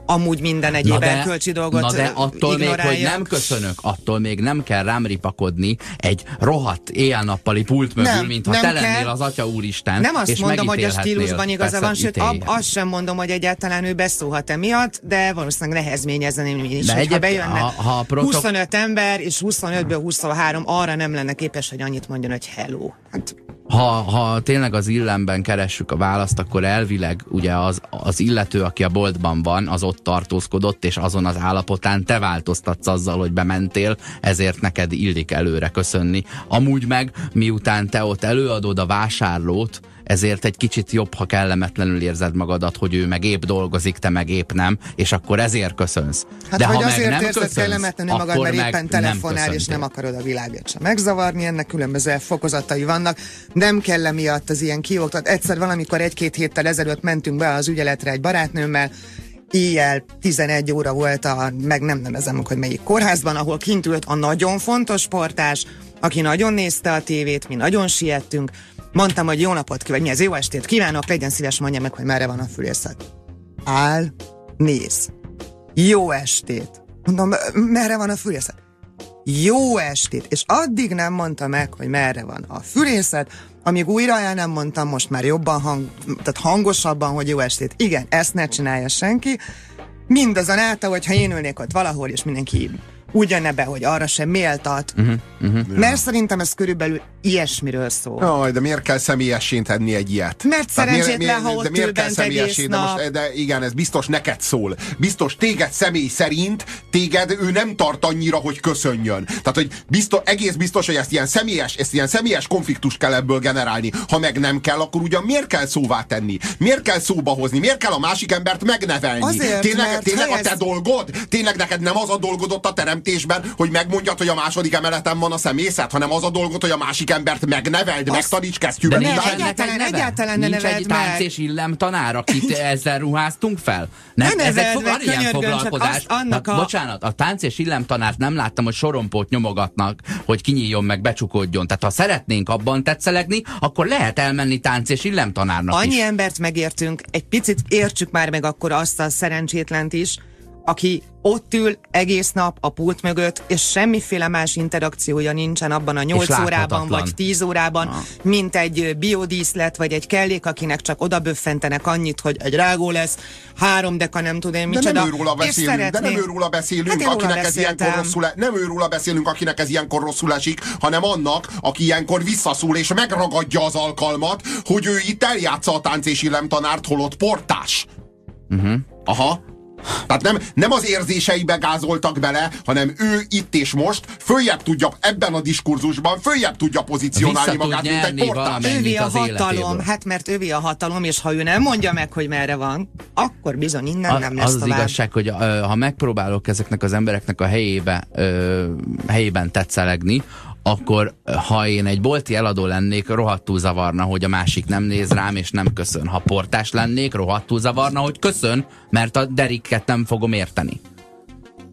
amúgy minden egyéb erkölcsi dolgot Na de attól még, hogy nem köszönök, attól még nem kell rám ripakodni egy rohadt éjjel-nappali pult mögül, mintha te lennél az Atya Úristen. Nem azt mondom, hogy a stílusban igaza van, sőt ab, azt sem mondom, hogy egyáltalán ő beszólhat emiatt, de valószínűleg nehezményezném én is, de hogyha bejönne ha, ha protok... 25 ember, és 25-ből 23 arra nem lenne képes, hogy annyit mondjon, hogy hello. Hát ha, ha tényleg az illemben keressük a választ, akkor elvileg ugye az, az illető, aki a boltban van, az ott tartózkodott, és azon az állapotán te változtatsz azzal, hogy bementél, ezért neked illik előre köszönni. Amúgy meg, miután te ott előadod a vásárlót, ezért egy kicsit jobb, ha kellemetlenül érzed magadat, hogy ő meg épp dolgozik, te meg épp nem, és akkor ezért köszönsz. Hát De ha azért nem érzed kellemetlenül magad, mert éppen telefonál, és nem akarod a világot sem megzavarni, ennek különböző fokozatai vannak. Nem kell emiatt az ilyen kioktat. Egyszer valamikor egy-két héttel ezelőtt mentünk be az ügyeletre egy barátnőmmel, éjjel 11 óra volt a, meg nem nevezem, hogy melyik kórházban, ahol kint ült a nagyon fontos sportás, aki nagyon nézte a tévét, mi nagyon siettünk, Mondtam, hogy jó napot kívánok, mi ez jó estét kívánok, legyen szíves, mondja meg, hogy merre van a fülészet. Áll, néz. Jó estét. Mondom, merre van a fülészet? Jó estét. És addig nem mondta meg, hogy merre van a fülészet, amíg újra el nem mondtam, most már jobban, hang, tehát hangosabban, hogy jó estét. Igen, ezt ne csinálja senki. Mindazonáltal, hogyha én ülnék ott valahol, és mindenki ugyanebbe, hogy arra sem méltat. Uh-huh, uh-huh. Mert szerintem ez körülbelül ilyesmiről szól. Jaj, de miért kell személyessé tenni egy ilyet? Mert szerencsétlen, ha ott de miért kell személyessé? De, most, de igen, ez biztos neked szól. Biztos téged személy szerint, téged ő nem tart annyira, hogy köszönjön. Tehát, hogy biztos, egész biztos, hogy ezt ilyen személyes, ezt ilyen személyes konfliktust kell ebből generálni. Ha meg nem kell, akkor ugyan miért kell szóvá tenni? Miért kell szóba hozni? Miért kell a másik embert megnevelni? Azért, tényleg tényleg a te dolgod? Tényleg neked nem az a dolgod ott a teremtésben, hogy megmondjad, hogy a második emeleten van a személyzet, hanem az a dolgot, hogy a másik embert megneveld, Azt... megtaníts kesztyűbe. De nincs egyáltalán, egyáltalán ne Nincs egy tánc és illem tanár, akit ezzel ruháztunk fel? Nem, ne ez egy van ilyen foglalkozás. Annak a... Bocsánat, a tánc és illem tanárt nem láttam, hogy sorompót nyomogatnak, hogy kinyíljon meg, becsukodjon. Tehát ha szeretnénk abban tetszelegni, akkor lehet elmenni tánc és illem tanárnak Annyi is. embert megértünk, egy picit értsük már meg akkor azt a szerencsétlent is, aki ott ül egész nap a pult mögött, és semmiféle más interakciója nincsen abban a 8 órában vagy 10 órában, ha. mint egy biodíszlet vagy egy kellék, akinek csak oda böffentenek annyit, hogy egy rágó lesz, három deka nem tudom én micsoda. De nem őróla beszélünk, de nem őróla beszélünk, hát akinek ez ilyenkor rosszul, e- nem őróla beszélünk, akinek ez ilyenkor rosszul esik, hanem annak, aki ilyenkor visszaszól és megragadja az alkalmat, hogy ő itt eljátsza a tánc és illemtanárt, holott portás. Uh-huh. Aha. Tehát nem, nem az érzéseibe gázoltak bele, hanem ő itt és most följebb tudja, ebben a diskurzusban följebb tudja pozícionálni Vissza magát, mint egy portás. Ővi a hatalom, életéből. hát mert ővi a hatalom, és ha ő nem mondja meg, hogy merre van, akkor bizony innen a, nem lesz Az tovább. az igazság, hogy ha megpróbálok ezeknek az embereknek a helyébe, helyében tetszelegni, akkor ha én egy bolti eladó lennék, rohadtul zavarna, hogy a másik nem néz rám és nem köszön. Ha portás lennék, rohadtul zavarna, hogy köszön, mert a deriket nem fogom érteni.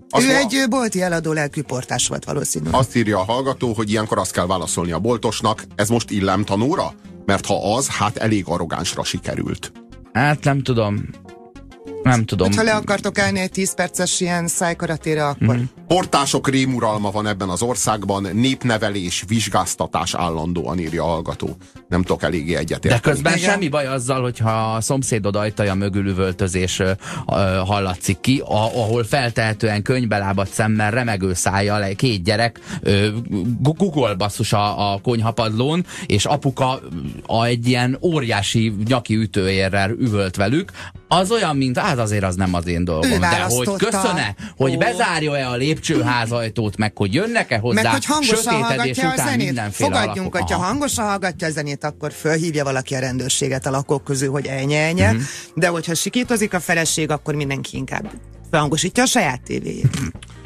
Azt ő egy bolti eladó lelkű portás volt valószínűleg. Azt írja a hallgató, hogy ilyenkor azt kell válaszolni a boltosnak, ez most illem tanúra? Mert ha az, hát elég arrogánsra sikerült. Hát nem tudom. Nem tudom. Ha le akartok állni egy 10 perces ilyen szájkaratére, akkor... Mm. Portások rémuralma van ebben az országban, népnevelés, vizsgáztatás állandóan írja a hallgató. Nem tudok eléggé egyetérteni. De közben Igen. semmi baj azzal, hogyha a szomszédod ajtaja mögül üvöltözés uh, hallatszik ki, ahol feltehetően könybelábat szemmel, remegő szájjal, két gyerek uh, basszus a, a konyhapadlón, és apuka a egy ilyen óriási nyaki ütőérrel üvölt velük, az olyan, mint hát azért az nem az én dolgom. De hogy köszöne, hogy bezárja-e a lépcsőházajtót, meg hogy jönnek-e hozzá meg, hogy hangosan hallgatja a zenét. Fogadjunk, hogyha Aha. hangosan hallgatja a zenét, akkor fölhívja valaki a rendőrséget a lakók közül, hogy elnye, uh-huh. de hogyha sikítozik a feleség, akkor mindenki inkább felhangosítja a saját tévéjét.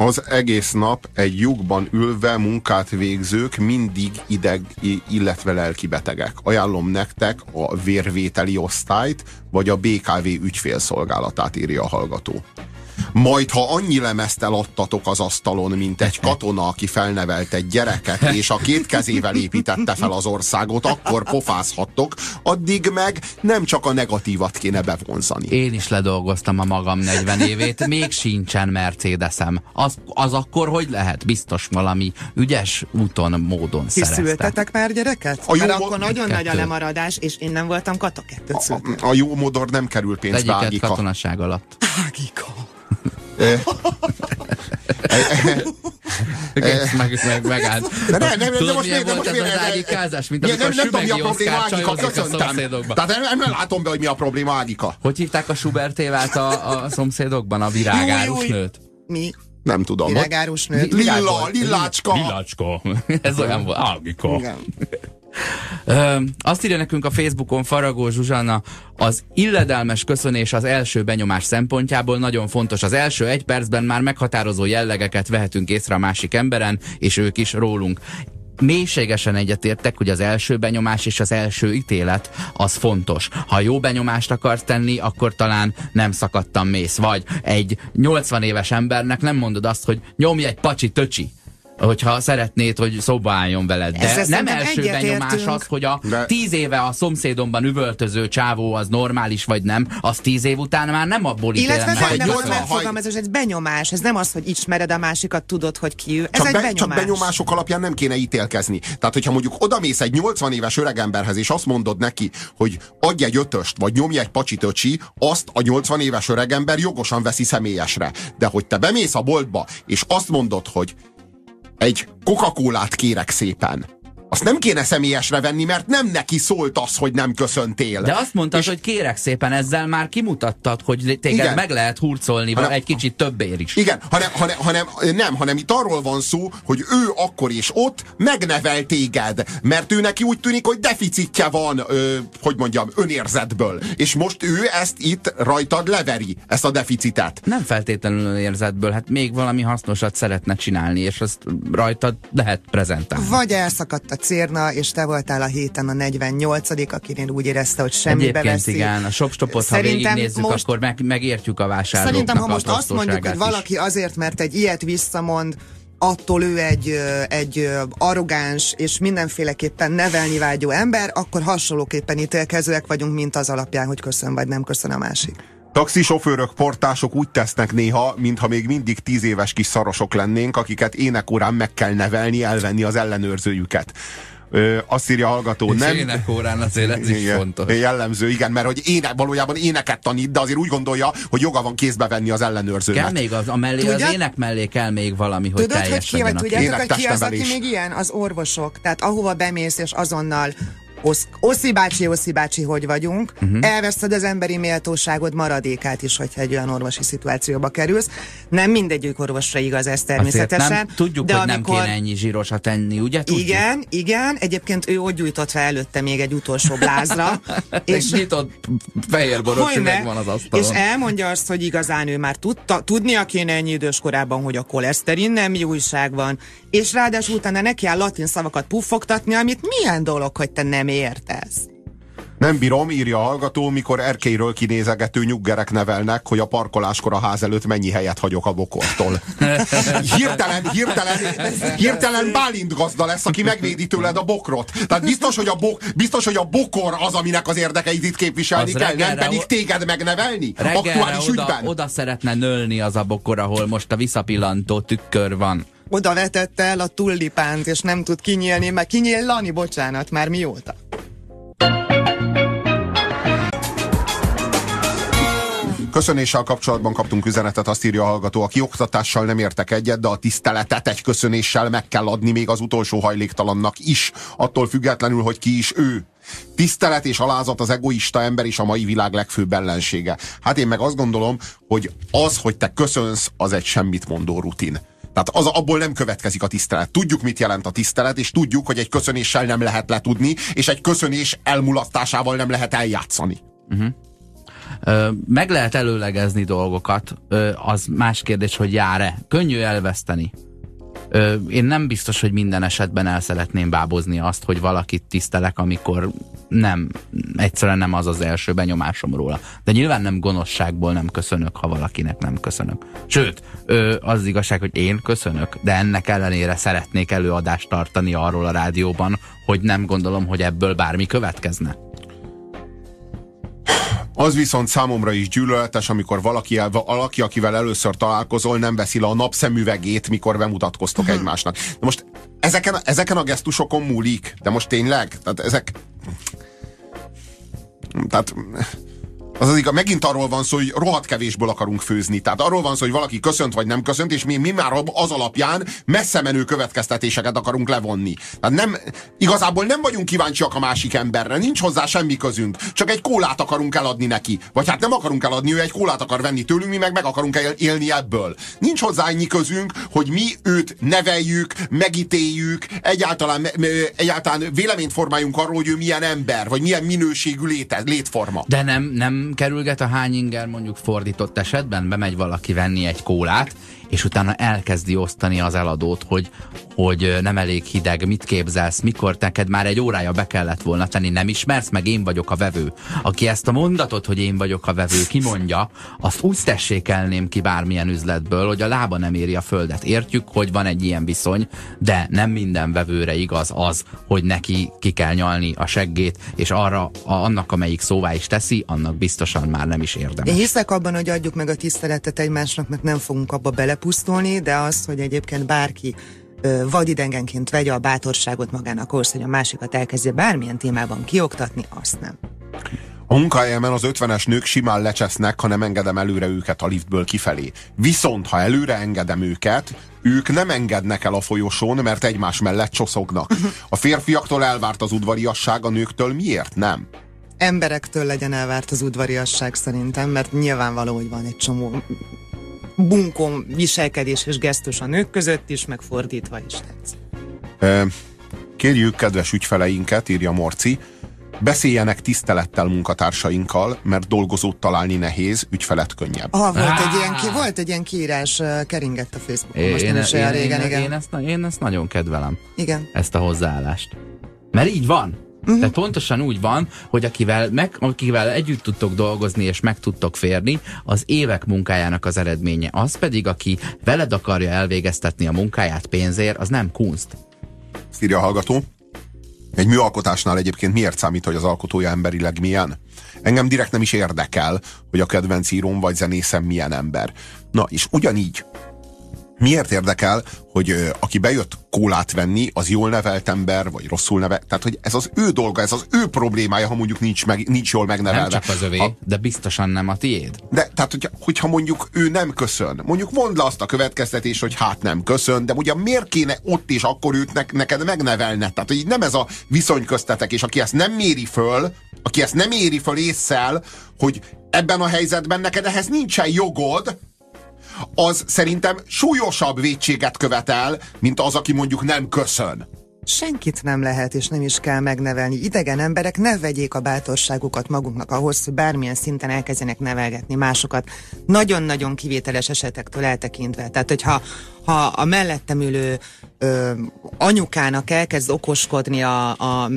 Az egész nap egy lyukban ülve munkát végzők mindig ideg, illetve lelki betegek. Ajánlom nektek a vérvételi osztályt, vagy a BKV ügyfélszolgálatát írja a hallgató. Majd, ha annyi lemezt eladtatok az asztalon, mint egy katona, aki felnevelt egy gyereket, és a két kezével építette fel az országot, akkor pofázhattok, addig meg nem csak a negatívat kéne bevonzani. Én is ledolgoztam a magam 40 évét, még sincsen Mercedesem. Az, az akkor hogy lehet? Biztos valami ügyes úton, módon Ti szültetek már gyereket? A jó Mert akkor nagyon kettő. nagy a lemaradás, és én nem voltam kata kettőt a, a jó modor nem kerül pénzbe, Egyiket katonaság alatt. Ágika. meg, meg, megállt. De nem, nem, Tudod, most volt ez az ágikázás, mint amikor nem, nem tudom, mi a probléma Ágika, köszöntem. Tehát nem, nem látom be, hogy mi a probléma Ágika. Hogy hívták a Schubert évát a, a szomszédokban, a virágárus nőt? Mi? Nem tudom. Virágárus nőt. Lilla, lillácska. Lillácska. Ez olyan volt. Ágika. Igen. Azt írja nekünk a Facebookon Faragó Zsuzsanna, az illedelmes köszönés az első benyomás szempontjából nagyon fontos. Az első egy percben már meghatározó jellegeket vehetünk észre a másik emberen, és ők is rólunk mélységesen egyetértek, hogy az első benyomás és az első ítélet az fontos. Ha jó benyomást akarsz tenni, akkor talán nem szakadtam mész. Vagy egy 80 éves embernek nem mondod azt, hogy nyomj egy pacsi töcsi hogyha szeretnéd, hogy szóba álljon veled. De Ezzel nem első benyomás az, hogy a De... tíz éve a szomszédomban üvöltöző csávó az normális vagy nem, az tíz év után már nem abból ítélem. Illetve nem, nem az megfogalmazás, ez benyomás, ez nem az, hogy ismered a másikat, tudod, hogy ki ő. Ez csak egy be, benyomás. Csak benyomások alapján nem kéne ítélkezni. Tehát, hogyha mondjuk odamész egy 80 éves öregemberhez, és azt mondod neki, hogy adj egy ötöst, vagy nyomj egy pacsitöcsi, azt a 80 éves öregember jogosan veszi személyesre. De hogy te bemész a boltba, és azt mondod, hogy egy coca kérek szépen azt nem kéne személyesre venni, mert nem neki szólt az, hogy nem köszöntél. De azt mondtad, és... hogy kérek szépen, ezzel már kimutattad, hogy téged igen. meg lehet hurcolni hanem, egy kicsit többér is. Igen, hanem, hanem, hanem, nem, hanem itt arról van szó, hogy ő akkor és ott megnevel téged, mert ő neki úgy tűnik, hogy deficitje van, ö, hogy mondjam, önérzetből. És most ő ezt itt rajtad leveri, ezt a deficitet. Nem feltétlenül önérzetből, hát még valami hasznosat szeretne csinálni, és azt rajtad lehet prezentálni. Vagy elszakadt a Cérna, és te voltál a héten a 48 akinél úgy érezte, hogy semmi Egyébként veszi. igen, a shopstopot, ha végignézzük, most, akkor meg, megértjük a vásárlóknak Szerintem, ha most azt mondjuk, hogy valaki azért, mert egy ilyet visszamond, attól ő egy, egy arrogáns és mindenféleképpen nevelni vágyó ember, akkor hasonlóképpen ítélkezőek vagyunk, mint az alapján, hogy köszön vagy nem köszön a másik. Taxisofőrök, portások úgy tesznek néha, mintha még mindig tíz éves kis szarosok lennénk, akiket énekorán meg kell nevelni, elvenni az ellenőrzőjüket. Ö, azt írja a hallgató, és nem... énekorán azért ez is fontos. Jellemző, igen, mert hogy éne, valójában éneket tanít, de azért úgy gondolja, hogy joga van kézbe venni az ellenőrzőnek. Kell még az, a mellé, Tudja? az ének mellé kell még valami, hogy Tudod, teljes hogy ki, legyen. Tudjátok, hogy ki az, aki még ilyen? Az orvosok. Tehát ahova bemész, és azonnal Osz, Oszi bácsi, Oszi bácsi, hogy vagyunk, uh-huh. elveszted az emberi méltóságod maradékát is, hogyha egy olyan orvosi szituációba kerülsz. Nem mindegyik orvosra igaz ez természetesen. nem tudjuk, de hogy amikor... nem kéne ennyi zsírosat enni, ugye? Tudjuk? Igen, igen. Egyébként ő úgy gyújtott fel előtte még egy utolsó blázra. és nyitott fehér boros van az asztalon. És elmondja azt, hogy igazán ő már tudta, tudnia kéne ennyi idős korában, hogy a koleszterin nem jó újság van, és ráadásul utána neki áll latin szavakat puffogtatni, amit milyen dolog, hogy te nem értesz. Nem bírom, írja a hallgató, mikor erkélyről kinézegető nyuggerek nevelnek, hogy a parkoláskor a ház előtt mennyi helyet hagyok a bokortól. Hirtelen, hirtelen, hirtelen Bálint gazda lesz, aki megvédi tőled a bokrot. Tehát biztos, hogy a, bok, biztos, hogy a bokor az, aminek az érdekeit itt képviselni az kell, nem pedig téged megnevelni aktuális oda, ügyben. Oda szeretne nölni az a bokor, ahol most a visszapillantó tükkör van oda vetette el a tullipánt, és nem tud kinyílni, mert kinyílani, bocsánat, már mióta. Köszönéssel kapcsolatban kaptunk üzenetet, azt írja a hallgató, aki oktatással nem értek egyet, de a tiszteletet egy köszönéssel meg kell adni még az utolsó hajléktalannak is, attól függetlenül, hogy ki is ő. Tisztelet és alázat az egoista ember is a mai világ legfőbb ellensége. Hát én meg azt gondolom, hogy az, hogy te köszönsz, az egy semmit mondó rutin. Tehát az, abból nem következik a tisztelet. Tudjuk, mit jelent a tisztelet, és tudjuk, hogy egy köszönéssel nem lehet letudni, és egy köszönés elmulasztásával nem lehet eljátszani. Uh-huh. Meg lehet előlegezni dolgokat, az más kérdés, hogy jár-e. Könnyű elveszteni. Én nem biztos, hogy minden esetben el szeretném bábozni azt, hogy valakit tisztelek, amikor nem, egyszerűen nem az az első benyomásom róla. De nyilván nem gonoszságból nem köszönök, ha valakinek nem köszönök. Sőt, az igazság, hogy én köszönök, de ennek ellenére szeretnék előadást tartani arról a rádióban, hogy nem gondolom, hogy ebből bármi következne. Az viszont számomra is gyűlöletes, amikor valaki, valaki, akivel először találkozol, nem veszi le a napszemüvegét, mikor bemutatkoztok uh-huh. egymásnak. De most ezeken, ezeken a gesztusokon múlik, de most tényleg, tehát ezek... Tehát az az igaz, megint arról van szó, hogy rohadt kevésből akarunk főzni. Tehát arról van szó, hogy valaki köszönt vagy nem köszönt, és mi, mi már az alapján messze menő következtetéseket akarunk levonni. Tehát nem, igazából nem vagyunk kíváncsiak a másik emberre, nincs hozzá semmi közünk. Csak egy kólát akarunk eladni neki. Vagy hát nem akarunk eladni, ő egy kólát akar venni tőlünk, mi meg meg akarunk élni ebből. Nincs hozzá ennyi közünk, hogy mi őt neveljük, megítéljük, egyáltalán, egyáltalán véleményt formáljunk arról, hogy ő milyen ember, vagy milyen minőségű léte, létforma. De nem, nem kerülget a hány inger mondjuk fordított esetben? Bemegy valaki venni egy kólát, és utána elkezdi osztani az eladót, hogy, hogy nem elég hideg, mit képzelsz, mikor neked már egy órája be kellett volna tenni, nem ismersz, meg én vagyok a vevő. Aki ezt a mondatot, hogy én vagyok a vevő, kimondja, azt úgy tessékelném ki bármilyen üzletből, hogy a lába nem éri a földet. Értjük, hogy van egy ilyen viszony, de nem minden vevőre igaz az, hogy neki ki kell nyalni a seggét, és arra, a, annak, amelyik szóvá is teszi, annak biztosan már nem is érdemes. Én hiszek abban, hogy adjuk meg a tiszteletet egymásnak, mert nem fogunk abba bele elpusztulni, de az, hogy egyébként bárki vadidengenként vegye a bátorságot magának ahhoz, hogy a másikat elkezdje bármilyen témában kioktatni, azt nem. A munkahelyemen az ötvenes nők simán lecsesznek, ha nem engedem előre őket a liftből kifelé. Viszont, ha előre engedem őket, ők nem engednek el a folyosón, mert egymás mellett csoszognak. A férfiaktól elvárt az udvariasság, a nőktől miért nem? Emberektől legyen elvárt az udvariasság szerintem, mert nyilvánvaló, hogy van egy csomó bunkon viselkedés és gesztus a nők között is, meg fordítva is tetsz. Kérjük kedves ügyfeleinket, írja Morci, beszéljenek tisztelettel munkatársainkkal, mert dolgozót találni nehéz, ügyfelet könnyebb. Ah, volt, egy ilyen, ki, volt egy ilyen kiírás, keringett a Facebookon, most én, nem is olyan régen, én, igen. Én ezt, én ezt nagyon kedvelem. Igen. Ezt a hozzáállást. Mert így van. Uh-huh. Tehát pontosan úgy van, hogy akivel, meg, akivel együtt tudtok dolgozni és meg tudtok férni, az évek munkájának az eredménye. Az pedig, aki veled akarja elvégeztetni a munkáját pénzért, az nem kunst. Szírja a hallgató. Egy műalkotásnál egyébként miért számít, hogy az alkotója emberileg milyen? Engem direkt nem is érdekel, hogy a kedvenc íróm vagy zenészem milyen ember. Na, és ugyanígy miért érdekel, hogy ö, aki bejött kólát venni, az jól nevelt ember, vagy rosszul neve. Tehát, hogy ez az ő dolga, ez az ő problémája, ha mondjuk nincs, meg, nincs jól megnevelve. Nem csak az övé, a, de biztosan nem a tiéd. De, tehát, hogyha, hogyha mondjuk ő nem köszön, mondjuk mondd le azt a következtetés, hogy hát nem köszön, de ugye miért kéne ott és akkor őt ne, neked megnevelned? Tehát, hogy nem ez a viszony köztetek, és aki ezt nem méri föl, aki ezt nem éri föl észszel, hogy ebben a helyzetben neked ehhez nincsen jogod, az szerintem súlyosabb vétséget követel, mint az, aki mondjuk nem köszön. Senkit nem lehet és nem is kell megnevelni. Idegen emberek ne vegyék a bátorságukat magunknak ahhoz, hogy bármilyen szinten elkezdjenek nevelgetni másokat. Nagyon-nagyon kivételes esetektől eltekintve. Tehát, hogyha ha a mellettem ülő ö, anyukának elkezd okoskodni a, a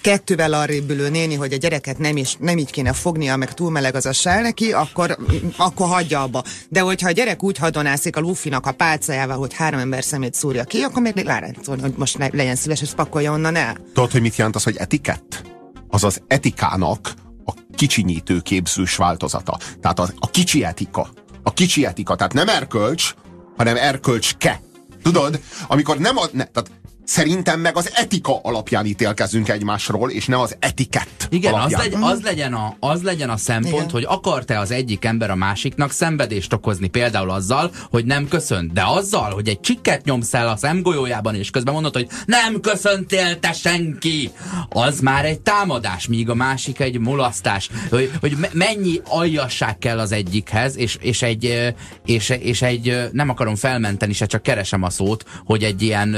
kettővel arrébb ülő néni, hogy a gyereket nem, is, nem így kéne fognia, meg túl meleg az a sel neki, akkor, akkor hagyja abba. De hogyha a gyerek úgy hadonászik a lufinak a pálcájával, hogy három ember szemét szúrja ki, akkor még szólni, hogy most legyen szíves, és pakolja onnan el. Tudod, hogy mit jelent az, hogy etikett? Az az etikának a kicsinyítő képzős változata. Tehát a, a kicsi etika. A kicsi etika, tehát nem erkölcs, hanem erkölcske. Tudod? Amikor nem ad, ne, tehát Szerintem meg az etika alapján ítélkezünk egymásról, és ne az etikett Igen, alapján. az, legy, az, legyen a, az legyen a szempont, Igen. hogy akar-e az egyik ember a másiknak szenvedést okozni, például azzal, hogy nem köszönt, de azzal, hogy egy csikket nyomsz el a szemgolyójában, és közben mondod, hogy nem köszöntél te senki, az már egy támadás, míg a másik egy mulasztás. Hogy, hogy mennyi aljasság kell az egyikhez, és, és, egy, és, és egy, nem akarom felmenteni se, csak keresem a szót, hogy egy ilyen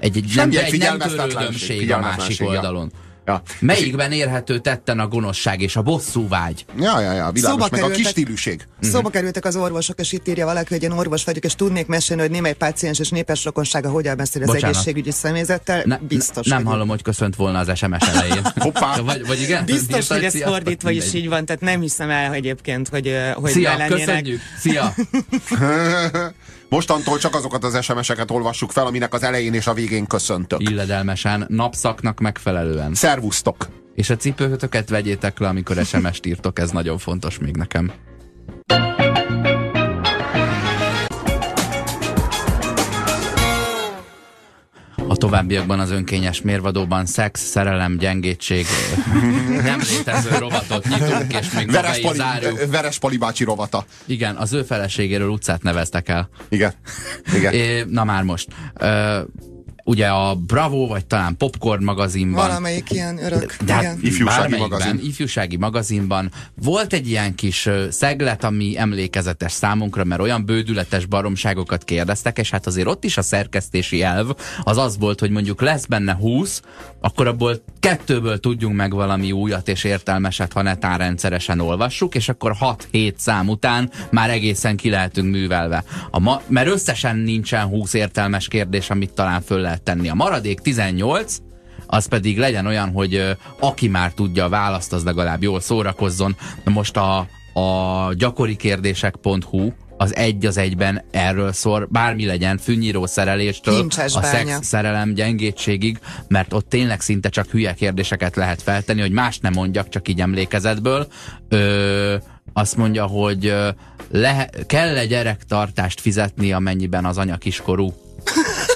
egy egy, nem, egy nem törődömség a másik oldalon. Ja. Melyikben érhető tetten a gonoszság és a bosszúvágy? Ja, ja, ja, világos, Szóba meg kerültek, a kis stíluség. Szóba uh-huh. kerültek az orvosok, és itt írja valaki, hogy én orvos vagyok, és tudnék mesélni, hogy némely páciens és népes rokonsága hogyan beszél az Bocsánat. egészségügyi személyzettel. Ne, Biztos. Nem hallom, hogy köszönt volna az SMS elején. Hoppá. Vagy, vagy igen? Biztos, hogy ez fordítva is így van, tehát nem hiszem el egyébként, hogy, hogy Szia, köszönjük. Szia. Mostantól csak azokat az SMS-eket olvassuk fel, aminek az elején és a végén köszöntök. Illedelmesen, napszaknak megfelelően. Szervusztok! És a cipőtöket vegyétek le, amikor SMS-t írtok, ez nagyon fontos még nekem. Továbbiakban az önkényes mérvadóban szex, szerelem, gyengétség, nem létező rovatot nyitunk, és még Veres Pali, zárjuk. Veres Pali bácsi rovata. Igen, az ő feleségéről utcát neveztek el. Igen. Igen. É, na már most. Ö, ugye a Bravo, vagy talán Popcorn magazinban. Valamelyik ilyen örök. De hát ifjúsági magazin. ifjúsági magazinban volt egy ilyen kis szeglet, ami emlékezetes számunkra, mert olyan bődületes baromságokat kérdeztek, és hát azért ott is a szerkesztési elv az az volt, hogy mondjuk lesz benne 20, akkor abból kettőből tudjunk meg valami újat és értelmeset, ha netán rendszeresen olvassuk, és akkor 6-7 szám után már egészen ki lehetünk művelve. A ma, mert összesen nincsen 20 értelmes kérdés, amit talán föl lehet tenni. A maradék 18, az pedig legyen olyan, hogy aki már tudja a választ, az legalább jól szórakozzon. Most a, a gyakorikérdések.hu az egy az egyben erről szól, bármi legyen, fűnyíró szereléstől Kincses a bánya. szex, szerelem gyengétségig, mert ott tényleg szinte csak hülye kérdéseket lehet feltenni, hogy más nem mondjak, csak így emlékezetből. Ö, azt mondja, hogy kell-e gyerektartást fizetni, amennyiben az anya kiskorú?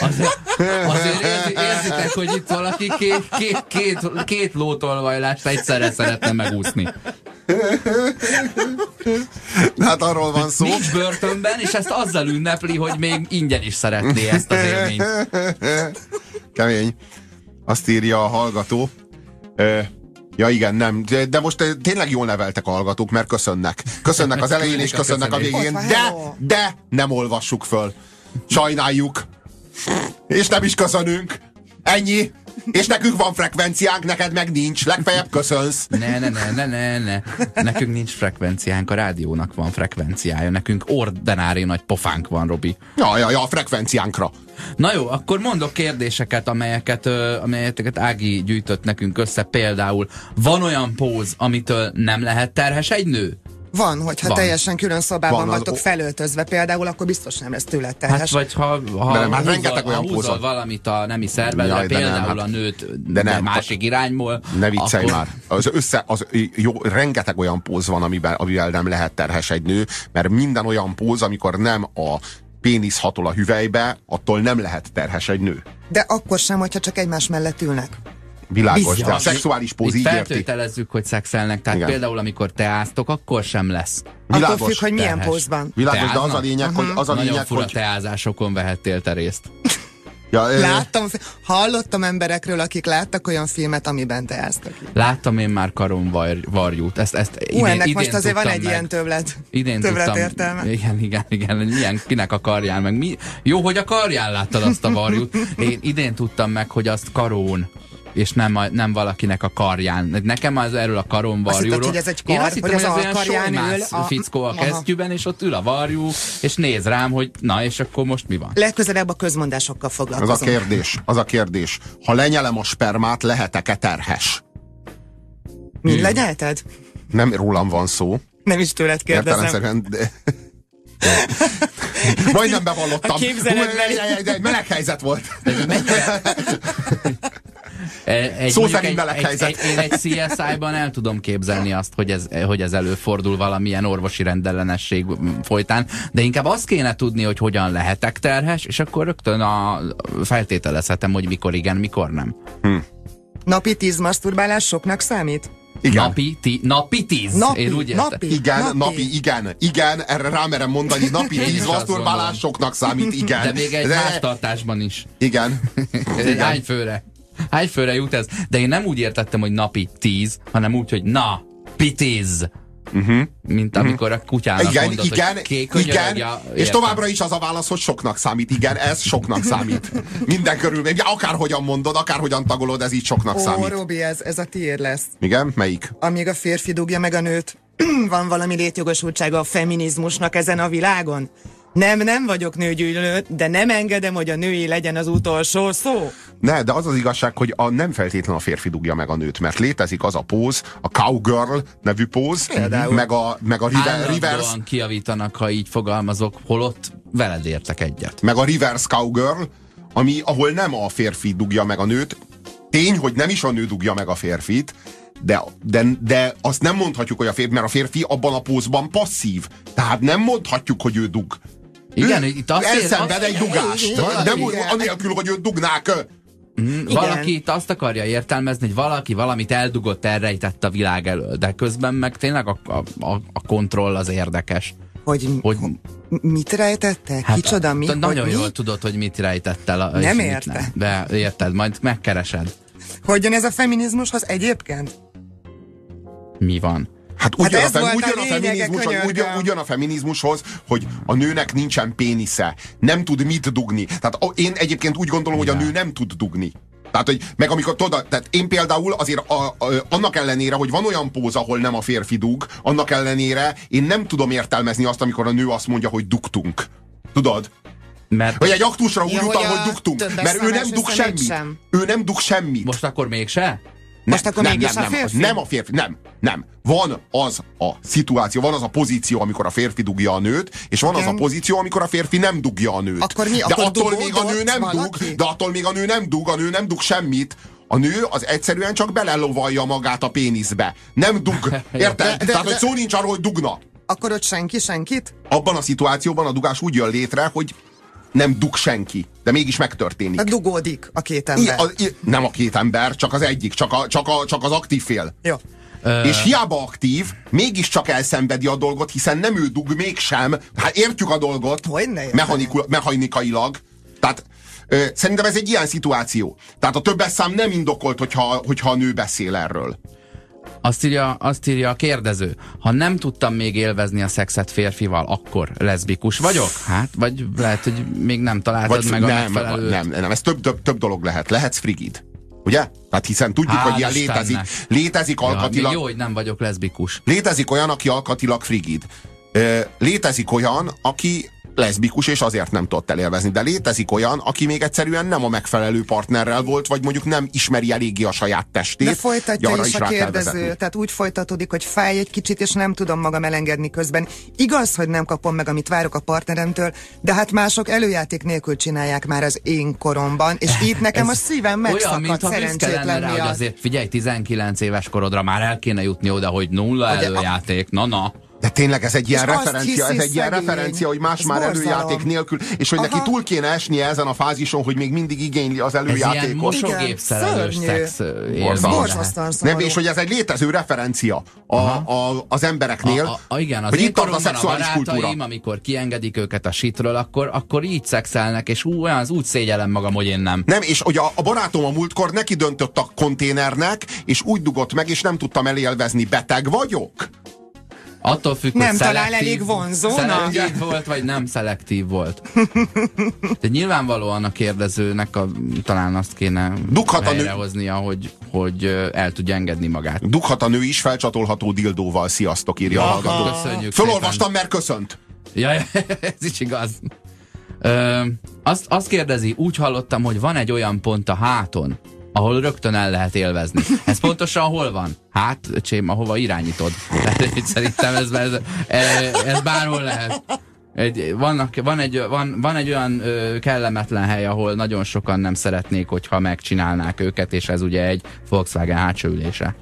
Azért, azért érzi, érzitek, hogy itt valaki két, két, két, két lótolvajlást egyszerre szeretne megúszni. Hát arról van szó. Nincs börtönben, és ezt azzal ünnepli, hogy még ingyen is szeretné ezt az élményt. Kemény. Azt írja a hallgató. Ja igen, nem, de, de most tényleg jól neveltek a hallgatók, mert köszönnek. Köszönnek az elején és köszönnek a végén, de, de nem olvassuk föl. Sajnáljuk. És nem is köszönünk. Ennyi. És nekünk van frekvenciánk, neked meg nincs. Legfeljebb köszönsz. Ne, ne, ne, ne, ne, ne. Nekünk nincs frekvenciánk, a rádiónak van frekvenciája. Nekünk ordinári nagy pofánk van, Robi. Ja, ja, ja, a frekvenciánkra. Na jó, akkor mondok kérdéseket, amelyeket, amelyeket Ági gyűjtött nekünk össze. Például, van olyan póz, amitől nem lehet terhes egy nő? Van, hogyha van. teljesen külön szobában van, vagytok az... felöltözve például, akkor biztos nem lesz tőle terhes. Hát vagy ha, ha de nem, hát rengeteg olyan húzol valamit a nemi szervedre, Jaj, például nem, hát, a nőt de nem, másik irányból. Ne viccelj akkor... már. Az össze, az, jó, rengeteg olyan póz van, amiben, amivel nem lehet terhes egy nő, mert minden olyan póz, amikor nem a pénisz hatol a hüvelybe, attól nem lehet terhes egy nő. De akkor sem, hogyha csak egymás mellett ülnek. Világos, de a szexuális póz így feltételezzük, hogy szexelnek, tehát Igen. például amikor te áztok, akkor sem lesz. Világos. Attól függ, hogy milyen pózban. Világos, de az a lényeg, uh-huh. hogy az a lényeg, Nagyon fura hogy... teázásokon vehettél te részt. Ja, Láttam, hallottam emberekről, akik láttak olyan filmet, amiben teáztak. Láttam én már karom var, varjút. Ezt, ezt Ú, idén, ennek idén most azért van egy meg. ilyen többlet. Idén többlet tudtam, értelme. Igen, igen, igen. Milyen, kinek a karján, meg mi. Jó, hogy a karján láttad azt a varjút. Én idén tudtam meg, hogy azt karón és nem, a, nem valakinek a karján. Nekem az erről a karon varjúról. hogy ez egy kar, Én azt hittem, hogy, hogy ez olyan ül a... fickó a kesztyűben, és ott ül a varjú, és néz rám, hogy na, és akkor most mi van? Legközelebb a közmondásokkal foglalkozom. Az a kérdés, az a kérdés. Ha lenyelem a spermát, lehetek-e terhes? Mi lenyelted? Nem rólam van szó. Nem is tőled kérdezem. de... Majdnem bevallottam. A képzeletbeli. Egy meleg helyzet volt. Egy, Szó szerint egy, egy, Én egy CSI-ban el tudom képzelni azt, hogy ez, hogy ez előfordul valamilyen orvosi rendellenesség folytán, de inkább azt kéne tudni, hogy hogyan lehetek terhes, és akkor rögtön a, feltételezhetem, hogy mikor igen, mikor nem. Hm. Napi tíz masturbálás soknak számít? Igen. Napi, ti, napi tíz. Napi, Én úgy napi, igen, napi. napi, igen, igen, erre rámerem mondani, napi tíz masturbálás soknak számít, igen. De még egy De... háztartásban is. Igen. igen. Hány főre? Hány főre jut ez? De én nem úgy értettem, hogy napi tíz, hanem úgy, hogy na, pitiz. Uh-huh. Mint mhm. amikor a kutyának igen, mondod, igen, hogy igen, ja, és továbbra is az a válasz, hogy soknak számít. Igen, ez soknak számít. Minden körülmény, akárhogyan mondod, akárhogyan tagolod, ez így soknak Ó, számít. Robi, ez, ez a tiéd lesz. Igen, melyik? Amíg a férfi dugja meg a nőt, van valami létjogosultsága a feminizmusnak ezen a világon? Nem, nem vagyok nőgyűlölő, de nem engedem, hogy a női legyen az utolsó szó. Ne, de az az igazság, hogy a, nem feltétlen a férfi dugja meg a nőt, mert létezik az a póz, a cowgirl nevű póz, Például. meg a, meg a river, reverse... kiavítanak, ha így fogalmazok, holott veled értek egyet. Meg a reverse cowgirl, ami, ahol nem a férfi dugja meg a nőt, tény, hogy nem is a nő dugja meg a férfit, de, de, de azt nem mondhatjuk, hogy a férfi, mert a férfi abban a pózban passzív. Tehát nem mondhatjuk, hogy ő dug. Igen, ő itt azt elszenved egy dugást. Nem úgy, anélkül, hogy őt dugnák. Mm, valaki itt azt akarja értelmezni, hogy valaki valamit eldugott, elrejtett a világ elől, de közben meg tényleg a, a, a kontroll az érdekes. Hogy, hogy mit rejtette? Hát, Kicsoda mi? Nagyon hogy jól mi? tudod, hogy mit rejtett el. Nem érte. Nem. De érted, majd megkeresed. Hogyan ez a feminizmushoz egyébként? Mi van? Hát ugyan, hát a, fem, ugyan, a, feminizmus, ugyan, ugyan a feminizmushoz, hogy a nőnek nincsen pénisze, nem tud mit dugni. Tehát én egyébként úgy gondolom, hogy a nő nem tud dugni. Tehát, hogy meg amikor tudod, tehát én például azért a, a, annak ellenére, hogy van olyan póz, ahol nem a férfi dug, annak ellenére én nem tudom értelmezni azt, amikor a nő azt mondja, hogy dugtunk. Tudod? Mert... Vagy egy aktusra úgy ja, utal, hogy, hogy dugtunk. Mert ő nem dug semmit. Sem. Ő nem dug semmit. Most akkor mégse? Most akkor nem, mégis nem, a férfi? Nem a férfi, nem, nem. Van az a szituáció, van az a pozíció, amikor a férfi dugja a nőt, és van Igen. az a pozíció, amikor a férfi nem dugja a nőt. Akkor mi? De akkor attól még a nő nem valaki? dug, de attól még a nő nem dug, a nő nem dug semmit. A nő az egyszerűen csak belelovalja magát a péniszbe. Nem dug. Érted? De, de, Tehát, hogy szó nincs arról, hogy dugna. Akkor ott senki senkit? Abban a szituációban a dugás úgy jön létre, hogy nem dug senki, de mégis megtörténik. Hát dugódik a két ember. I, a, I, nem a két ember, csak az egyik, csak, a, csak, a, csak az aktív fél. Jó. És hiába aktív, mégiscsak elszenvedi a dolgot, hiszen nem ő dug mégsem. Hát értjük a dolgot mechanikul, mechanikailag. Tehát ö, szerintem ez egy ilyen szituáció. Tehát a többes szám nem indokolt, hogyha, hogyha a nő beszél erről. Azt írja, azt írja a kérdező. Ha nem tudtam még élvezni a szexet férfival, akkor leszbikus vagyok? Hát, vagy lehet, hogy még nem találtad vagy, meg a nem, megfelelőt. Nem, nem, ez több, több, több dolog lehet. Lehetsz frigid. Ugye? Tehát hiszen tudjuk, Hál hogy ilyen létezik, létezik ja, alkatilag... Jó, hogy nem vagyok leszbikus. Létezik olyan, aki alkatilag frigid. Létezik olyan, aki leszbikus, és azért nem tudott elélvezni. De létezik olyan, aki még egyszerűen nem a megfelelő partnerrel volt, vagy mondjuk nem ismeri eléggé a saját testét. De folytatja is, is a kérdező. Tehát úgy folytatódik, hogy fáj egy kicsit, és nem tudom magam elengedni közben. Igaz, hogy nem kapom meg, amit várok a partneremtől, de hát mások előjáték nélkül csinálják már az én koromban, és itt nekem a szívem megszakadt szerencsétlen miatt. Azért figyelj, 19 éves korodra már el kéne jutni oda, hogy nulla előjáték, na-na. De tényleg ez egy ilyen referencia, ez egy ilyen referencia, hogy más ez már borzalom. előjáték nélkül, és hogy Aha. neki túl kéne esnie ezen a fázison, hogy még mindig igényli az előjátékot. Ez ilyen szex Nem, és hogy ez egy létező referencia a, a, az embereknél. A, a, igen, az hogy itt a szexuális a kultúra. amikor kiengedik őket a sitről, akkor, akkor így szexelnek, és ú, olyan az úgy szégyellem magam, hogy én nem. Nem, és hogy a, a barátom a múltkor neki döntött a konténernek, és úgy dugott meg, és nem tudtam elélvezni, beteg vagyok. Attól függ, nem hogy talál elég vonzónak. Szelektív volt, vagy nem szelektív volt. De nyilvánvalóan a kérdezőnek a, talán azt kéne Dughat helyrehoznia, hogy, hogy el tudja engedni magát. Dughat a nő is felcsatolható dildóval. Sziasztok, írja Aha. a hallgató. Köszönjük Fölolvastam, mert köszönt. Ja, ez is igaz. Ö, azt, azt kérdezi, úgy hallottam, hogy van egy olyan pont a háton, ahol rögtön el lehet élvezni. Ez pontosan hol van? Hát, csém, ahova irányítod. Szerintem ez, ez, ez bárhol lehet. Egy, vannak, van, egy, van, van egy olyan ö, kellemetlen hely, ahol nagyon sokan nem szeretnék, hogyha megcsinálnák őket, és ez ugye egy Volkswagen hátsóülése.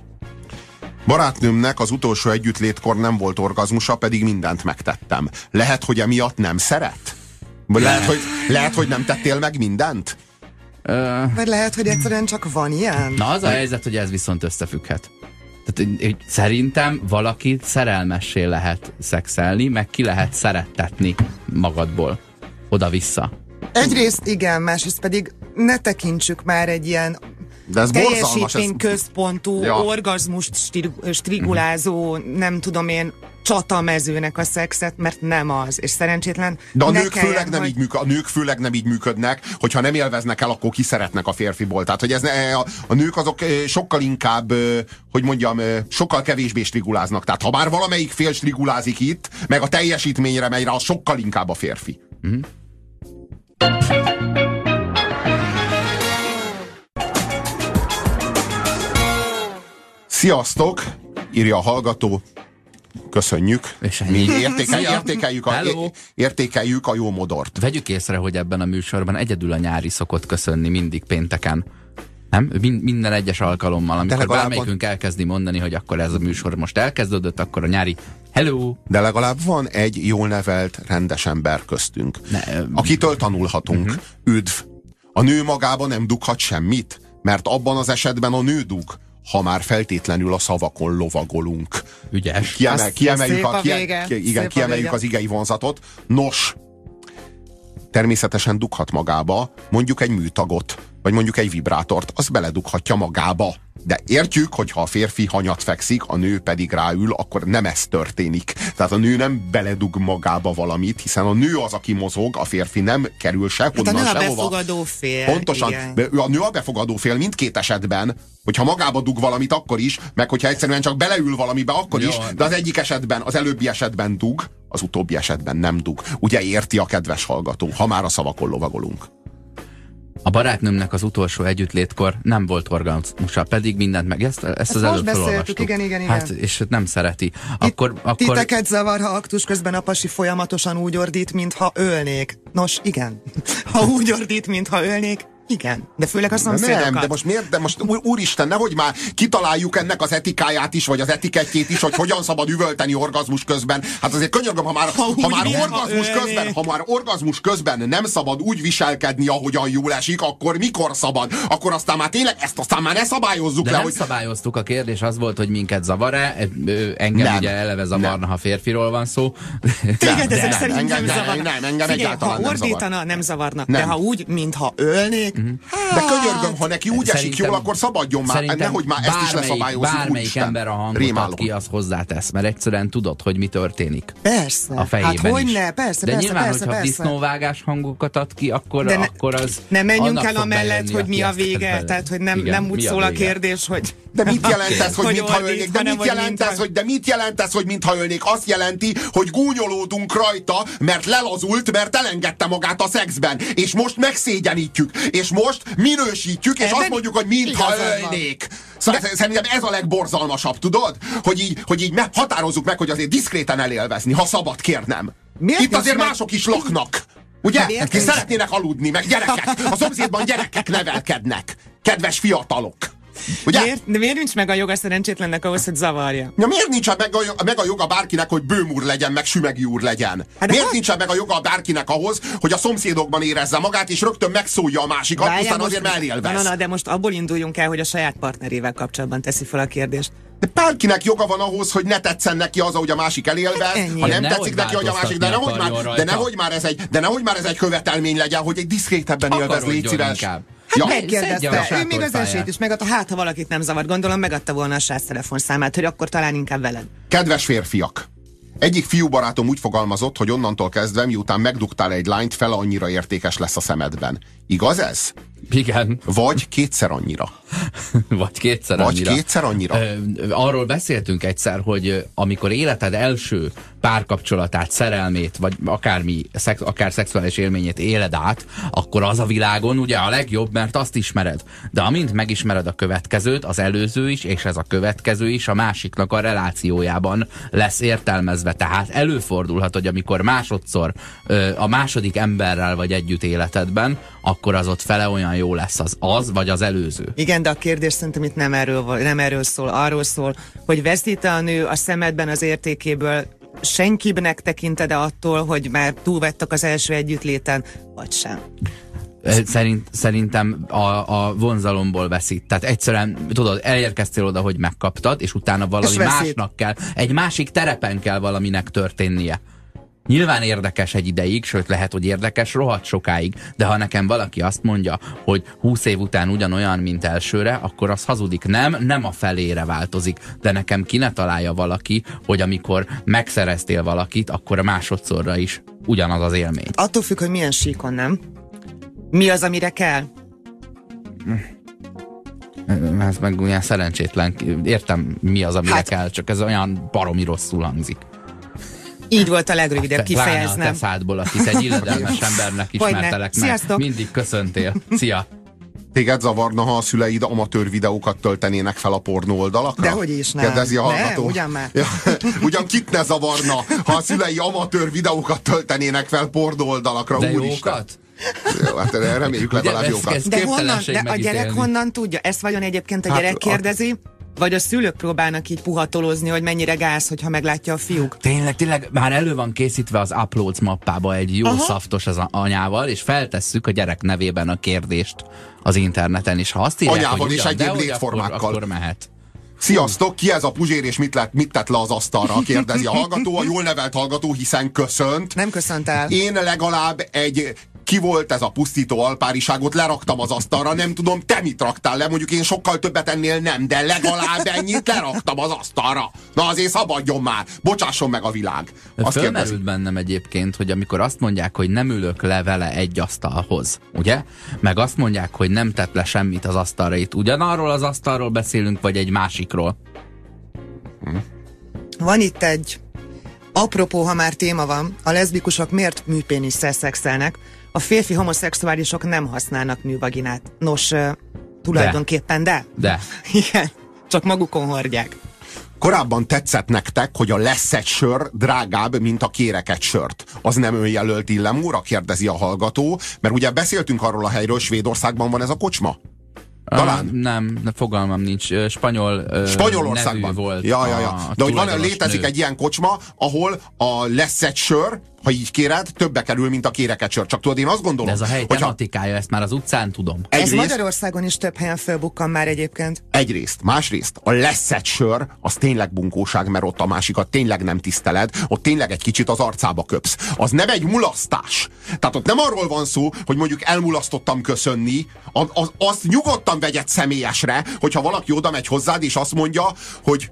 Barátnőmnek az utolsó együttlétkor nem volt orgazmusa, pedig mindent megtettem. Lehet, hogy emiatt nem szeret? Lehet, hogy, lehet, hogy nem tettél meg mindent? Uh, Vagy lehet, hogy egyszerűen csak van ilyen? Na az a helyzet, hogy ez viszont összefügghet. Tehát, szerintem valaki szerelmessé lehet szexelni, meg ki lehet szerettetni magadból. Oda-vissza. Egyrészt igen, másrészt pedig ne tekintsük már egy ilyen De ez teljesítmény központú, ja. orgazmust strigulázó, nem tudom én, csatamezőnek a szexet, mert nem az, és szerencsétlen. De a nők, főleg nem hogy... így működ, a nők főleg nem így működnek, hogyha nem élveznek el, akkor kiszeretnek a férfiból. Tehát, hogy ez ne, a, a nők azok sokkal inkább, hogy mondjam, sokkal kevésbé striguláznak. Tehát, ha már valamelyik fél strigulázik itt, meg a teljesítményre megy rá, az sokkal inkább a férfi. Mm-hmm. Sziasztok! Írja a hallgató. Köszönjük. És Mi értékel, értékeljük, a, értékeljük a jó modort. Vegyük észre, hogy ebben a műsorban egyedül a nyári szokott köszönni mindig pénteken. Nem? Minden egyes alkalommal, amikor bármelyikünk elkezdi mondani, hogy akkor ez a műsor most elkezdődött, akkor a nyári hello. De legalább van egy jól nevelt, rendes ember köztünk, ne, akitől tanulhatunk. Uh-huh. Üdv! A nő magában nem dughat semmit, mert abban az esetben a nő dug, ha már feltétlenül a szavakon lovagolunk. Ügyes. Kiemel, kiemeljük, a, kie, ki, igen, kiemeljük az igei vonzatot. Nos, természetesen dughat magába mondjuk egy műtagot, vagy mondjuk egy vibrátort, az beledughatja magába. De értjük, hogy ha a férfi hanyat fekszik, a nő pedig ráül, akkor nem ez történik. Tehát a nő nem beledug magába valamit, hiszen a nő az, aki mozog, a férfi nem kerül sehonnan, hát a nő a befogadó fél. Pontosan. Igen. A nő a befogadó fél mindkét esetben, hogyha magába dug valamit, akkor is, meg hogyha egyszerűen csak beleül valamibe, akkor Jó, is, de az egyik esetben, az előbbi esetben dug, az utóbbi esetben nem dug. Ugye érti a kedves hallgató, ha már a szavakon lovagolunk. A barátnőmnek az utolsó együttlétkor nem volt orgazmusa, pedig mindent meg. Ezt, ezt, ezt az előbb felolvastuk. Igen, igen, igen. Hát, és nem szereti. Akkor, Itt, akkor... Titeket zavar, ha aktus közben a pasi folyamatosan úgy ordít, mintha ölnék. Nos, igen. Ha úgy ordít, mintha ölnék, igen, de főleg a szomszédokat. Nem, de most miért, de most úristen, nehogy már kitaláljuk ennek az etikáját is, vagy az etikettjét is, hogy hogyan szabad üvölteni orgazmus közben. Hát azért könyörgöm, ha már, ha, ha már orgazmus ha közben, ha már orgazmus közben nem szabad úgy viselkedni, ahogyan jól esik, akkor mikor szabad? Akkor aztán már tényleg ezt aztán már ne szabályozzuk de le, nem hogy... szabályoztuk, a kérdés az volt, hogy minket zavar-e, engem nem. ugye eleve zavarna, ha férfiról van szó. Téged ezek szerint engem, nem, nem, nem, engem Figyelj, egyáltalán ha ordítana, nem zavarnak, de ha úgy, mintha ölnék, Hát, De könyörgöm, ha neki úgy esik jól, akkor szabadjon már. Nehogy már ezt is leszabályozzuk. Bármelyik ember a hangot ki, az hozzátesz, mert egyszerűen tudod, hogy mi történik. Persze. A fejében hát hogy is. ne, persze, De persze, nyilván, persze, hogyha persze. disznóvágás hangokat ad ki, akkor, De ne, akkor az Ne menjünk el amellett, hogy mi a vége, tehát hogy nem, nem úgy szól a kérdés, hogy de mit jelent ez, hogy, hogy mintha ölnék? De mit jelent ez, hogy, de mit jelent ez, hogy mintha ölnék? Azt jelenti, hogy gúnyolódunk rajta, mert lelazult, mert elengedte magát a szexben. És most megszégyenítjük. És most minősítjük, és Ebben azt mondjuk, hogy mintha ölnék. Szóval de... Szerintem ez a legborzalmasabb, tudod? Hogy így, hogy így határozzuk meg, hogy azért diszkréten elélvezni, ha szabad kérnem. Miért Itt azért meg... mások is laknak. Ugye? Ki szeretnének aludni, meg gyerekek. A szomszédban gyerekek nevelkednek. Kedves fiatalok. Ugye? Miért, de miért nincs meg a joga szerencsétlennek ahhoz, hogy zavarja? Ja, miért nincs meg a, meg a joga bárkinek, hogy bőmúr legyen, meg sümegi úr legyen? Hát miért ha... nincs meg a joga bárkinek ahhoz, hogy a szomszédokban érezze magát, és rögtön megszólja a másikat, Várjál, aztán azért elélvez? Na, na, de most abból induljunk el, hogy a saját partnerével kapcsolatban teszi fel a kérdést. De bárkinek joga van ahhoz, hogy ne tetszen neki az, hogy a másik elélvez, hát ha nem tetszik neki, hogy a másik, de nehogy, már, de, nehogy már ez egy, de nehogy már ez egy követelmény legyen, hogy egy diszkrétebben élvez, légy szíves. Inkább. Hát ja. megkérdezte, ő még az esélyt is megadta, hát ha valakit nem zavar, gondolom megadta volna a sász telefonszámát, hogy akkor talán inkább veled. Kedves férfiak! Egyik fiú barátom úgy fogalmazott, hogy onnantól kezdve, miután megdugtál egy lányt, fel annyira értékes lesz a szemedben. Igaz ez? Igen. Vagy kétszer annyira. Vagy kétszer Vagy annyira. kétszer annyira. Arról beszéltünk egyszer, hogy amikor életed első párkapcsolatát, szerelmét, vagy akármi, szex, akár szexuális élményét éled át, akkor az a világon ugye a legjobb, mert azt ismered. De amint megismered a következőt, az előző is, és ez a következő is a másiknak a relációjában lesz értelmezve. Tehát előfordulhat, hogy amikor másodszor a második emberrel vagy együtt életedben, akkor az ott fele olyan jó lesz az az, vagy az előző. Igen, de a kérdés szerintem itt nem erről, nem erről szól, arról szól, hogy veszít a nő a szemedben az értékéből senkinek tekinted-e attól, hogy már túlvettek az első együttléten, vagy sem? Szerint, szerintem a, a vonzalomból veszít. Tehát egyszerűen, tudod, elérkeztél oda, hogy megkaptad, és utána valami és másnak kell, egy másik terepen kell valaminek történnie. Nyilván érdekes egy ideig, sőt lehet, hogy érdekes rohadt sokáig, de ha nekem valaki azt mondja, hogy 20 év után ugyanolyan, mint elsőre, akkor az hazudik. Nem, nem a felére változik, de nekem ki ne találja valaki, hogy amikor megszereztél valakit, akkor a másodszorra is ugyanaz az élmény. Attól függ, hogy milyen síkon, nem? Mi az, amire kell? Ez meg olyan szerencsétlen. Értem, mi az, amire hát, kell, csak ez olyan baromi rosszul hangzik. Így volt a legrövidebb kifejeznem. a szádból, akit egy illedelmes embernek ismertelek meg. Sziasztok. Mindig köszöntél. Szia! Téged zavarna, ha a szüleid amatőr videókat töltenének fel a pornó oldalakra? Dehogy is nem. Kérdezi a hallgató. Ne, ugyan már. Ja, ugyan kit ne zavarna, ha a szülei amatőr videókat töltenének fel pornó oldalakra? De jókat? Jó, hát reméljük legalább jókat. De, honnan, de a gyerek honnan tudja? Ezt vajon egyébként a hát gyerek kérdezi? Vagy a szülők próbálnak így puhatolozni, hogy mennyire gáz, hogyha meglátja a fiúk? Tényleg, tényleg, már elő van készítve az uploads mappába egy jó Aha. szaftos az anyával, és feltesszük a gyerek nevében a kérdést az interneten, és ha azt írják, Anyával hogy és egyéb létformákkal. Akkor, akkor mehet. Sziasztok, ki ez a puzsér, és mit, lett, mit tett le az asztalra? Kérdezi a hallgató, a jól nevelt hallgató, hiszen köszönt. Nem köszönt el. Én legalább egy ki volt ez a pusztító alpáriságot, leraktam az asztalra, nem tudom, te mit raktál le, mondjuk én sokkal többet ennél nem, de legalább ennyit leraktam az asztalra. Na azért szabadjon már, bocsásson meg a világ. Azt Fölmerült bennem egyébként, hogy amikor azt mondják, hogy nem ülök le vele egy asztalhoz, ugye? Meg azt mondják, hogy nem tett le semmit az asztalra, itt ugyanarról az asztalról beszélünk, vagy egy másikról? Hm. Van itt egy Apropó, ha már téma van, a leszbikusok miért műpénisszel szexelnek? A férfi homoszexuálisok nem használnak művaginát. Nos, tulajdonképpen de. De. Igen, csak magukon hordják. Korábban tetszett nektek, hogy a lesz egy sör drágább, mint a kéreket sört. Az nem önjelölt illemúra, kérdezi a hallgató, mert ugye beszéltünk arról a helyről, Svédországban van ez a kocsma. Talán? Uh, nem, fogalmam nincs. Spanyol uh, Spanyolországban volt. Ja, ja, ja. De hogy van, létezik nő. egy ilyen kocsma, ahol a lesz egy sör, ha így kéred, többe kerül, mint a kéreket sör. Csak tudod, én azt gondolom. De ez a hely hogyha... tematikája, ezt már az utcán tudom. Egyrészt, ez Magyarországon is több helyen fölbukkan már egyébként. Egyrészt. Másrészt, a lesz egy sör, az tényleg bunkóság, mert ott a másikat tényleg nem tiszteled, ott tényleg egy kicsit az arcába köpsz. Az nem egy mulasztás. Tehát ott nem arról van szó, hogy mondjuk elmulasztottam köszönni, az, az, azt nyugodtan vegyed személyesre, hogyha valaki oda megy hozzád, és azt mondja, hogy,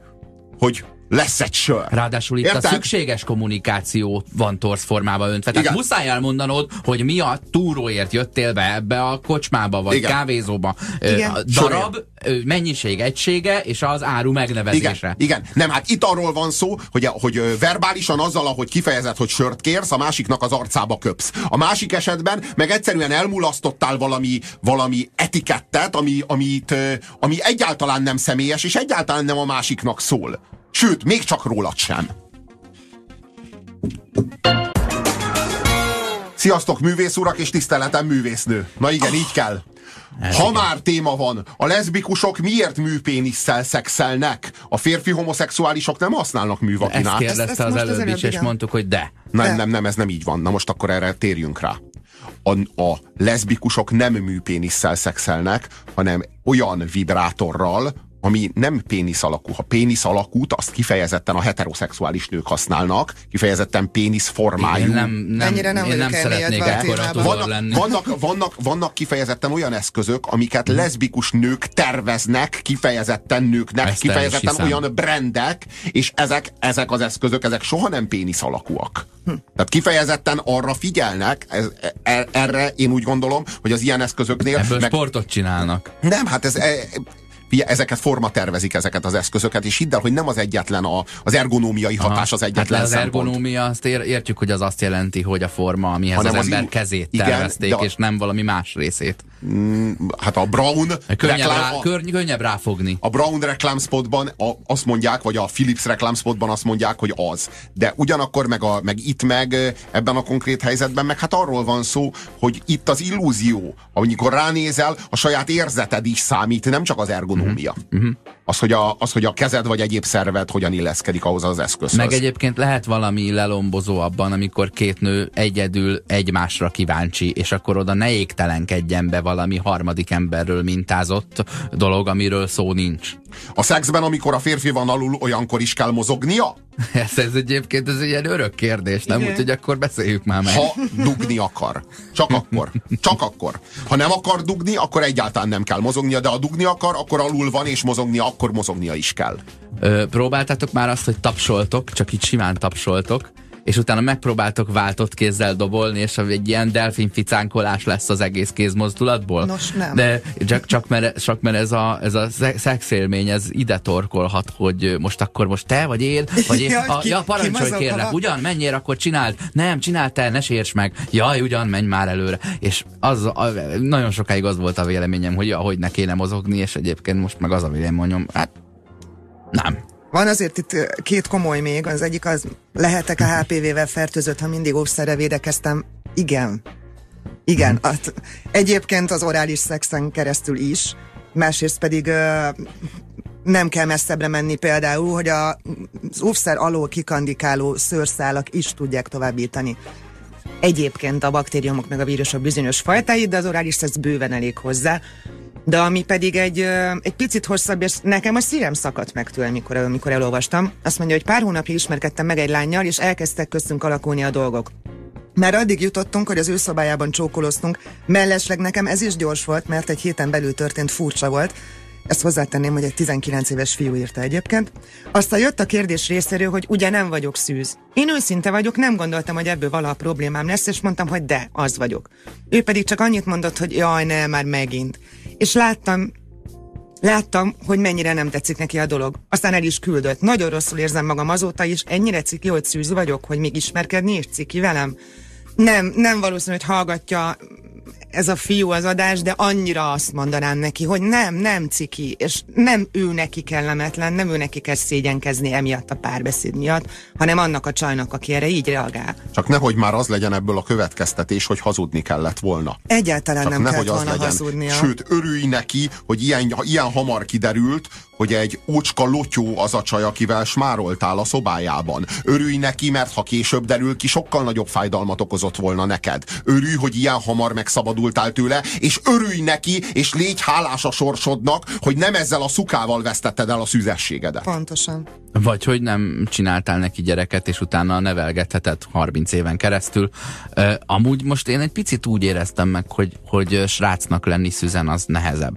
hogy lesz egy sör. Ráadásul itt Érted? a szükséges kommunikáció van torsz formába öntve. Tehát Igen. muszáj elmondanod, hogy mi a túróért jöttél be ebbe a kocsmába, vagy Igen. kávézóba. Igen. A darab, Sorért. mennyiség egysége, és az áru megnevezése. Igen. Igen. Nem, hát itt arról van szó, hogy, hogy verbálisan azzal, ahogy kifejezed, hogy sört kérsz, a másiknak az arcába köpsz. A másik esetben meg egyszerűen elmulasztottál valami, valami etikettet, ami, amit, ami egyáltalán nem személyes, és egyáltalán nem a másiknak szól. Sőt, még csak rólad sem. Sziasztok, művész urak és tiszteletem művésznő. Na igen, így kell. Ez ha igen. már téma van, a leszbikusok miért műpénisszel szexelnek? A férfi homoszexuálisok nem használnak művakinát. Ezt kérdezte ezt, ezt az előbb is, és mondtuk, hogy de. Nem, de. nem, nem, ez nem így van. Na most akkor erre térjünk rá. A, a leszbikusok nem műpénisszel szexelnek, hanem olyan vibrátorral, ami nem pénisz alakú. Ha pénisz alakút, azt kifejezetten a heteroszexuális nők használnak, kifejezetten pénisz formájú. Én nem, nem, Ennyire nem, én nem szeretnék ekkora vannak, lenni. Vannak, vannak, vannak kifejezetten olyan eszközök, amiket hmm. leszbikus nők terveznek, kifejezetten nőknek, Ezt kifejezetten olyan brandek, és ezek, ezek az eszközök, ezek soha nem pénisz alakúak. Hm. Tehát kifejezetten arra figyelnek, ez, er, erre én úgy gondolom, hogy az ilyen eszközöknél... Ebből meg, sportot csinálnak. Nem, hát ez, e, ezeket forma tervezik ezeket az eszközöket, és hidd el, hogy nem az egyetlen a, az ergonómiai hatás az egyetlen hát az szempont. ergonómia, azt ér, értjük, hogy az azt jelenti, hogy a forma, amihez Hanem az, az ember kezét igen, tervezték, a, és nem valami más részét. Mm, hát a Brown könnyebb, reklám, rá, könny, könnyebb ráfogni. A Brown reklámspotban a, azt mondják, vagy a Philips reklámspotban azt mondják, hogy az. De ugyanakkor meg, a, meg itt meg ebben a konkrét helyzetben meg hát arról van szó, hogy itt az illúzió, amikor ránézel, a saját érzeted is számít, nem csak az ergonómia. Uh-huh. Az, hogy a, az, hogy a kezed vagy egyéb szerved hogyan illeszkedik ahhoz az eszközhöz. Meg egyébként lehet valami lelombozó abban, amikor két nő egyedül egymásra kíváncsi, és akkor oda ne égtelenkedjen be valami harmadik emberről mintázott dolog, amiről szó nincs. A szexben, amikor a férfi van alul, olyankor is kell mozognia? Ez, ez egyébként ez egy ilyen örök kérdés, nem? Úgyhogy akkor beszéljük már meg. Ha dugni akar. Csak akkor. Csak akkor. Ha nem akar dugni, akkor egyáltalán nem kell mozognia, de ha dugni akar, akkor alul van, és mozognia, akkor mozognia is kell. Ö, próbáltátok már azt, hogy tapsoltok, csak így simán tapsoltok, és utána megpróbáltok váltott kézzel dobolni, és egy ilyen delfin ficánkolás lesz az egész kézmozdulatból. Nos, nem. De csak, csak, mert, csak mert ez a, ez a szexélmény, ez ide torkolhat, hogy most akkor most te, vagy én, vagy én. Ja, a, ki- ja, parancsolj kérlek, ugyan, menjél, akkor csináld. Nem, csináld te, ne sérts meg. Jaj, ugyan, menj már előre. És az, a, nagyon sokáig az volt a véleményem, hogy ahogy ne kéne mozogni, és egyébként most meg az a véleményem, hát nem. Van azért itt két komoly még, az egyik az, lehetek a HPV-vel fertőzött, ha mindig óvszerre védekeztem? Igen. Igen. Hát, egyébként az orális szexen keresztül is, másrészt pedig ö, nem kell messzebbre menni például, hogy a, az óvszer alól kikandikáló szőrszálak is tudják továbbítani egyébként a baktériumok meg a vírusok bizonyos fajtáit, de az orális szex bőven elég hozzá. De ami pedig egy, egy picit hosszabb, és nekem a szívem szakadt meg tőle, mikor, amikor elolvastam. Azt mondja, hogy pár hónapja ismerkedtem meg egy lányjal, és elkezdtek köztünk alakulni a dolgok. Már addig jutottunk, hogy az ő szobájában csókoloztunk, mellesleg nekem ez is gyors volt, mert egy héten belül történt furcsa volt. Ezt hozzátenném, hogy egy 19 éves fiú írta egyébként. Aztán jött a kérdés részéről, hogy ugye nem vagyok szűz. Én őszinte vagyok, nem gondoltam, hogy ebből valaha problémám lesz, és mondtam, hogy de, az vagyok. Ő pedig csak annyit mondott, hogy jaj, ne, már megint. És láttam, Láttam, hogy mennyire nem tetszik neki a dolog. Aztán el is küldött. Nagyon rosszul érzem magam azóta is. Ennyire ciki, hogy szűz vagyok, hogy még ismerkedni is ciki velem. Nem, nem valószínű, hogy hallgatja ez a fiú az adás, de annyira azt mondanám neki, hogy nem, nem ciki, és nem ő neki kellemetlen, nem ő neki kell szégyenkezni emiatt a párbeszéd miatt, hanem annak a csajnak, aki erre így reagál. Csak nehogy már az legyen ebből a következtetés, hogy hazudni kellett volna. Egyáltalán Csak nem nehogy kellett az volna legyen. hazudnia. Sőt, örülj neki, hogy ilyen, ilyen hamar kiderült, hogy egy ócska lotyó az a csaj, akivel smároltál a szobájában. Örülj neki, mert ha később derül ki, sokkal nagyobb fájdalmat okozott volna neked. Örülj, hogy ilyen hamar megszabadultál tőle, és örülj neki, és légy hálás a sorsodnak, hogy nem ezzel a szukával vesztetted el a szüzességedet. Pontosan. Vagy hogy nem csináltál neki gyereket, és utána nevelgetheted 30 éven keresztül. Uh, amúgy most én egy picit úgy éreztem meg, hogy, hogy srácnak lenni szüzen az nehezebb.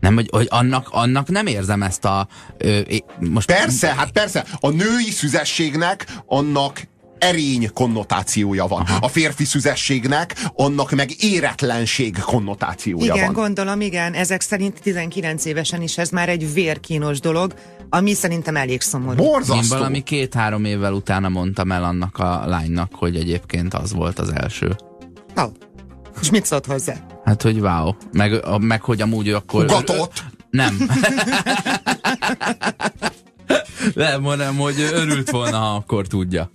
Nem, hogy, hogy annak, annak nem érzem ezt a... Ö, most Persze, hát persze. A női szüzességnek annak erény konnotációja van. Aha. A férfi szüzességnek annak meg éretlenség konnotációja Igen, van. gondolom, igen. Ezek szerint 19 évesen is ez már egy vérkínos dolog, ami szerintem elég szomorú. Én Borzasztó. valami két-három évvel utána mondtam el annak a lánynak, hogy egyébként az volt az első. Oh. És mit szólt hozzá? Hát, hogy wow. Meg, meg hogy amúgy akkor... Ugatott? Nem. nem, hanem, hogy örült volna, ha akkor tudja.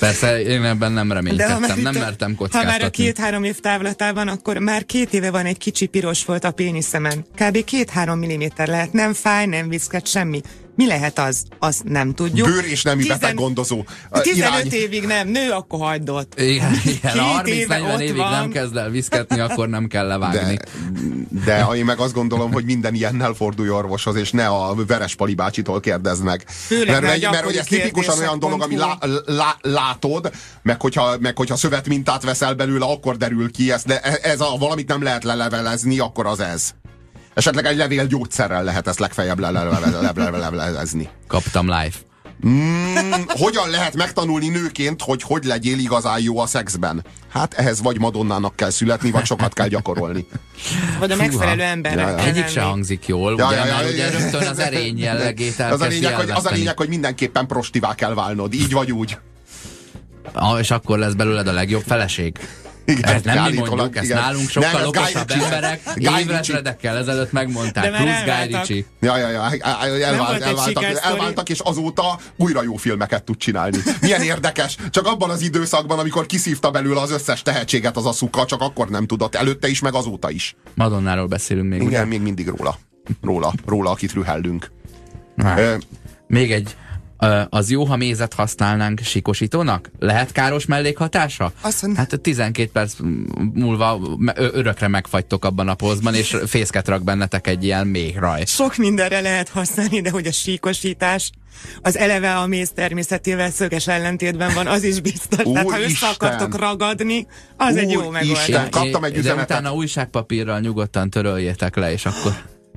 Persze, én ebben nem reménykedtem, nem a- mertem Ha már a kockáztatni. két-három év távlatában, akkor már két éve van egy kicsi piros volt a péniszemen. Kb. két-három milliméter lehet, nem fáj, nem viszket, semmi. Mi lehet az? Azt nem tudjuk. Bőr és nemi Tizen- beteg gondozó. 15 Irány. évig nem, nő, akkor hagyd ott. Igen, igen ha Két éve 30-40 ott évig van. nem kezd el viszketni, akkor nem kell levágni. De, de én meg azt gondolom, hogy minden ilyennel fordulj orvoshoz, és ne a Verespali bácsitól kérdezd meg. Főleg mert, mert, mert hogy ez tipikusan olyan dolog, ami lá, lá, látod, meg hogyha, meg hogyha szövet mintát veszel belőle, akkor derül ki. Ez, de ez a valamit nem lehet lelevelezni, akkor az ez. Esetleg egy levél gyógyszerrel lehet ezt legfeljebb lelevelezni. Kaptam live. Mm, hogyan lehet megtanulni nőként, hogy hogy legyél igazán jó a szexben? Hát ehhez vagy Madonnának kell születni, vagy sokat kell gyakorolni. Vagy a megfelelő embernek Ja, ja. kell Egyik se hangzik jól, Ja, ugye, ja, ja, mert ja, ugye ja. rögtön az erény jellegét az a, lényeg, hogy, az a lényeg, hogy mindenképpen prostivá kell válnod, így vagy úgy. Ah, és akkor lesz belőled a legjobb feleség. Igen, ezt nem mi állítólag, mondjuk, ezt igen. nálunk sokkal Nem, okosabb emberek évredredekkel ezelőtt megmondták. Plusz Guy elváltak. Ritchie. Ja, ja, ja, elvált, elváltak, elváltak, és azóta újra jó filmeket tud csinálni. Milyen érdekes, csak abban az időszakban, amikor kiszívta belőle az összes tehetséget az a szuka, csak akkor nem tudott, előtte is, meg azóta is. Madonnáról beszélünk még, ugye? Igen, még mindig róla. Róla, róla, akit rühellünk. Még egy az jó, ha mézet használnánk sikosítónak? Lehet káros mellékhatása? Azt mondom. Hát 12 perc múlva örökre megfagytok abban a pozban, és fészket rak bennetek egy ilyen még raj. Sok mindenre lehet használni, de hogy a síkosítás az eleve a méz természetével szöges ellentétben van, az is biztos. Úr Tehát ha össze akartok ragadni, az Úr egy jó megoldás. Isten, kaptam egy üzenetet. De utána újságpapírral nyugodtan töröljétek le, és akkor...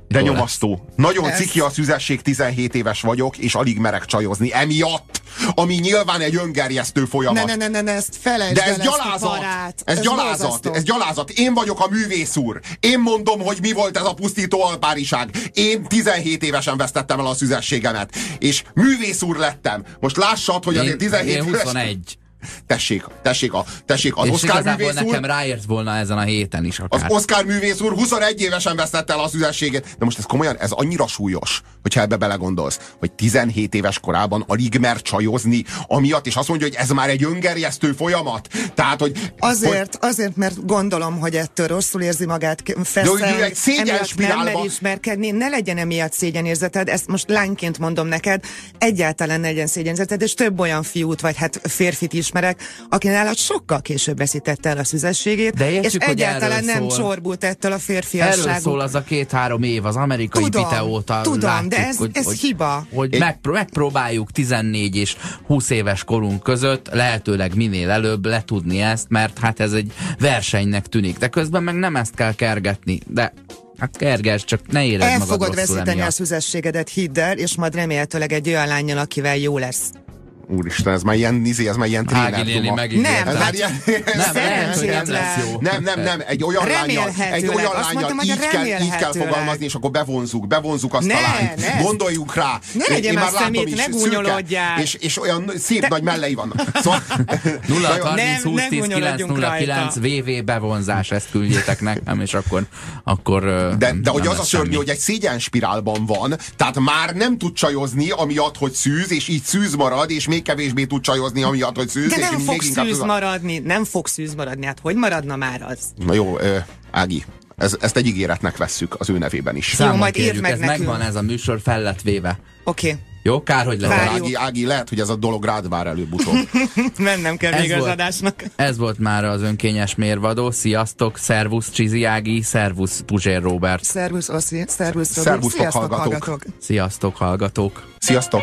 De Jó nyomasztó. Lesz. Nagyon Ez... ciki a szüzesség, 17 éves vagyok, és alig merek csajozni. Emiatt, ami nyilván egy öngerjesztő folyamat. Ne, ne, ne, ne, ne ezt felejtsd De ez gyalázat. Ez, ez gyalázat. Ez gyalázat. Én vagyok a művész úr. Én mondom, hogy mi volt ez a pusztító alpáriság. Én 17 évesen vesztettem el a szüzességemet. És művész úr lettem. Most lássad, hogy azért 17 én 21. Éves... Tessék, tessék, a, tessék az és Oscar művész úr... nekem ráért volna ezen a héten is akár. Az Oscar művész úr 21 évesen vesztette el az üzességét. De most ez komolyan, ez annyira súlyos, hogyha ebbe belegondolsz, hogy 17 éves korában alig mer csajozni, amiatt, és azt mondja, hogy ez már egy öngerjesztő folyamat. Tehát, hogy... Azért, hogy... azért, mert gondolom, hogy ettől rosszul érzi magát feszel, egy szégyen nem mer ismerkedni, ne legyen emiatt szégyenérzeted, ezt most lányként mondom neked, egyáltalán ne legyen szégyenérzeted, és több olyan fiút, vagy hát férfit is ismerek, aki nálad sokkal később veszítette el a szüzességét, De értjük, és egyáltalán nem szól. csorbult ettől a férfiasságuk. Erről szól az a két-három év, az amerikai tudom, videóta Tudom, látjuk, de ez, hogy, ez hogy, hiba. Hogy megpró megpróbáljuk 14 és 20 éves korunk között lehetőleg minél előbb letudni ezt, mert hát ez egy versenynek tűnik. De közben meg nem ezt kell kergetni, de Hát kerges, csak ne érezd El magad fogod veszíteni emiatt. a szüzességedet, hidd el, és majd remélhetőleg egy olyan lányjal, akivel jó lesz. Úristen, ez már ilyen, izé, ez már ilyen tréner duma. Nem, ez már ilyen, nem, lehet, hogy nem lesz jó. Nem, nem, nem, egy olyan lányjal, egy olyan lányjal így, kell, így kell fogalmazni, és akkor bevonzuk, bevonzuk azt ne, a lányt. Ne. Gondoljunk rá. Ne legyen én már látom is, ne és, és olyan szép Te... nagy mellei vannak. Szóval, 0 30 20 10 9 0 9 VV bevonzás, ezt küldjétek nekem, és akkor, akkor De, de hogy az a szörnyű, hogy egy szégyen spirálban van, tehát már nem tud csajozni, amiatt, hogy szűz, és így szűz marad, és még kevésbé tud csajozni, amiatt, hogy szűz. De nem fog szűz maradni, nem fog szűz maradni, hát hogy maradna már az? Na jó, Ági, ez, ezt egy ígéretnek vesszük az ő nevében is. Számon jó, majd írd meg ez nekünk. megvan ez a műsor, fel lett véve. Oké. Okay. Jó, kár, hogy lehet. Ági, Ági, lehet, hogy ez a dolog rád vár előbb-utóbb. Mennem kell ez még volt, az adásnak. Ez volt már az önkényes mérvadó. Sziasztok, szervusz Csizi Ági, szervusz Puzsér Robert. Szervusz Oszi, szervusz Robert. Szervusztok Sziasztok, hallgatók. hallgatók. Sziasztok hallgatók. Sziasztok.